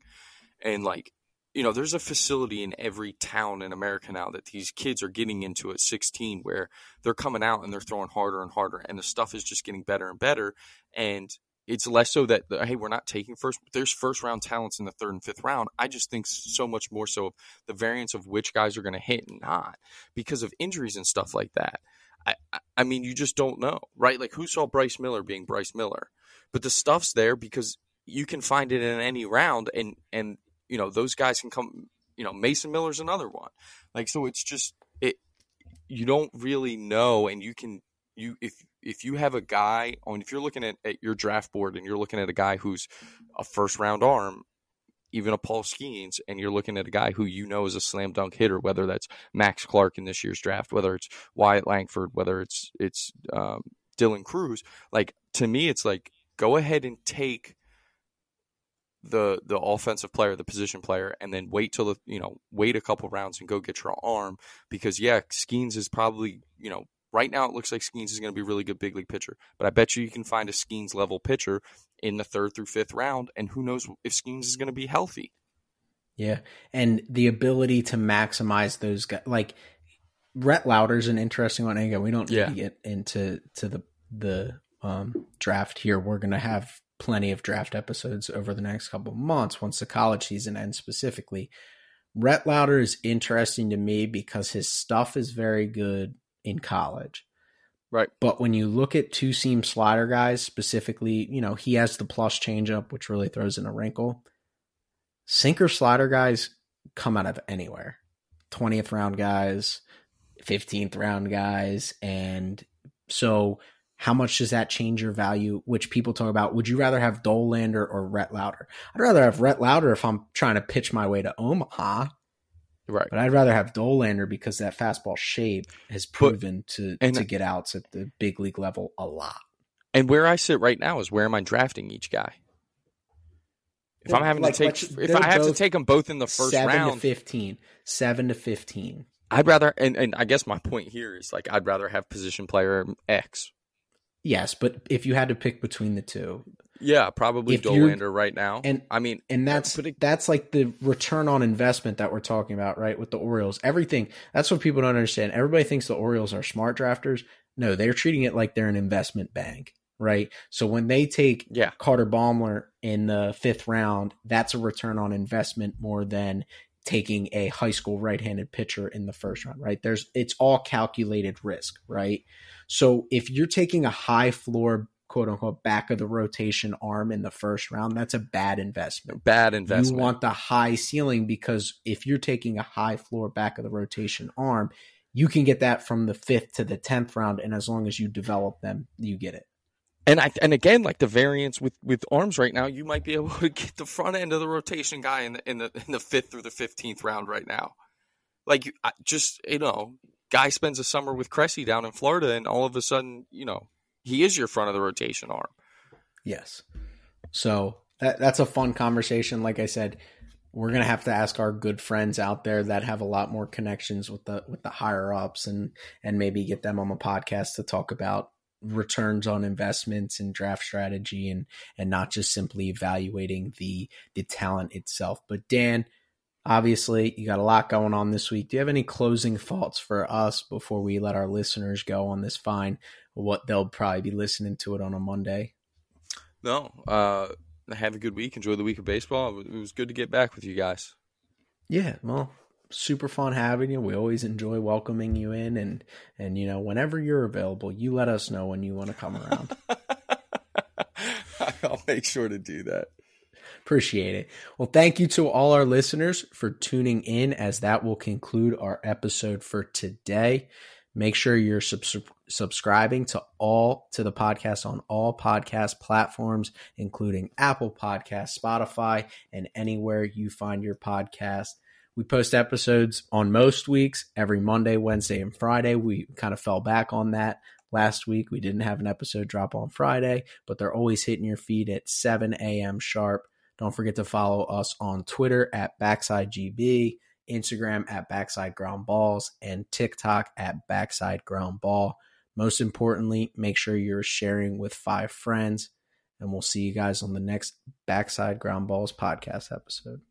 Speaker 3: and like you know, there's a facility in every town in America now that these kids are getting into at 16 where they're coming out and they're throwing harder and harder and the stuff is just getting better and better. And it's less so that hey we're not taking first there's first round talents in the third and fifth round. I just think so much more so of the variance of which guys are going to hit and not because of injuries and stuff like that. I, I- mean you just don't know right? Like who saw bryce miller being bryce miller? But the stuff's there because you can find it in any round and and you know those guys can come you know mason miller's another one like so it's just it you don't really know and you can you if if you have a guy on if you're looking at, at your draft board and you're looking at a guy who's a first round arm even a Paul Skenes, and you're looking at a guy who you know is a slam dunk hitter, whether that's Max Clark in this year's draft, whether it's Wyatt Langford, whether it's it's um, Dylan Crews. Like to me, it's like go ahead and take the the offensive player, the position player, and then wait till the you know wait a couple rounds and go get your arm because yeah, Skenes is probably you know right now it looks like Skenes is going to be a really good big league pitcher, but I bet you you can find a Skenes level pitcher in the third through fifth round, and who knows if Skenes is going to be healthy.
Speaker 1: Yeah, and the ability to maximize those guys, like Rhett Lowder's an interesting one. Again, we don't need
Speaker 3: Yeah.
Speaker 1: to get into to the the um, draft here. We're gonna have plenty of draft episodes over the next couple months once the college season ends. Specifically, Rhett Lowder is interesting to me because his stuff is very good in college.
Speaker 3: Right.
Speaker 1: But when you look at two seam slider guys specifically, you know, he has the plus changeup, which really throws in a wrinkle. Sinker slider guys come out of anywhere. 20th round guys, 15th round guys. And so how much does that change your value? Which people talk about. Would you rather have Dollander or Rhett Lowder? I'd rather have Rhett Lowder if I'm trying to pitch my way to Omaha,
Speaker 3: Right.
Speaker 1: but I'd rather have Dollander because that fastball shape has proven to
Speaker 3: and-
Speaker 1: to get outs at the big league level a lot.
Speaker 3: And where I sit right now is where am I drafting each guy? If I'm having
Speaker 1: Like,
Speaker 3: to take, if I have to take them both in the first
Speaker 1: seven
Speaker 3: round,
Speaker 1: to fifteen. Seven to fifteen.
Speaker 3: I'd rather. And, and I guess my point here is like I'd rather have position player X.
Speaker 1: Yes, but if you had to pick between the two,
Speaker 3: Yeah, probably Dollander right now.
Speaker 1: and-
Speaker 3: I mean,
Speaker 1: and that's
Speaker 3: it-
Speaker 1: that's like the return on investment that we're talking about, right? With the Orioles, everything. That's what people don't understand. Everybody thinks the Orioles are smart drafters. No, they're treating it like they're an investment bank, right? So when they take
Speaker 3: yeah,
Speaker 1: Carter Baumler in the fifth round, that's a return on investment more than taking a high school right-handed pitcher in the first round, right? There's it's all calculated risk, right? So if you're taking a high floor quote unquote back of the rotation arm in the first round, that's a bad investment.
Speaker 3: Bad investment.
Speaker 1: You want the high ceiling because if you're taking a high floor back of the rotation arm, you can get that from the fifth to the tenth round, and as long as you develop them, you get it.
Speaker 3: And I and again, like the variance with with arms right now, you might be able to get the front end of the rotation guy in the in the in the fifth through the fifteenth round right now. Like just you know, guy spends a summer with Cressey down in Florida, and all of a sudden, you know, he is your front of the rotation arm.
Speaker 1: Yes. So that that's a fun conversation. Like I said, we're gonna have to ask our good friends out there that have a lot more connections with the with the higher ups and and maybe get them on the podcast to talk about returns on investments and draft strategy and and not just simply evaluating the the talent itself. But Dan, obviously you got a lot going on this week. Do you have any closing thoughts for us before we let our listeners go on this fine what they'll probably be listening to it on a Monday?
Speaker 3: No. Uh have a good week. Enjoy the week of baseball. It was good to get back with you guys.
Speaker 1: Yeah, well, super fun having you. We always enjoy welcoming you in, and and you know whenever you're available, you let us know when you want to come around.
Speaker 3: I'll make sure to do that.
Speaker 1: Appreciate it. Well, thank you to all our listeners for tuning in, as that will conclude our episode for today. Make sure you're subs- subscribing to all to the podcast on all podcast platforms, including Apple Podcast, Spotify, and anywhere you find your podcast. We post episodes on most weeks every Monday, Wednesday, and Friday. We kind of fell back on that last week. We didn't have an episode drop on Friday, but they're always hitting your feed at 7 a.m. sharp. Don't forget to follow us on Twitter at BacksideGB Instagram at backside ground balls, and TikTok at backside ground ball. Most importantly, make sure you're sharing with five friends, and we'll see you guys on the next Backside Ground Balls podcast episode.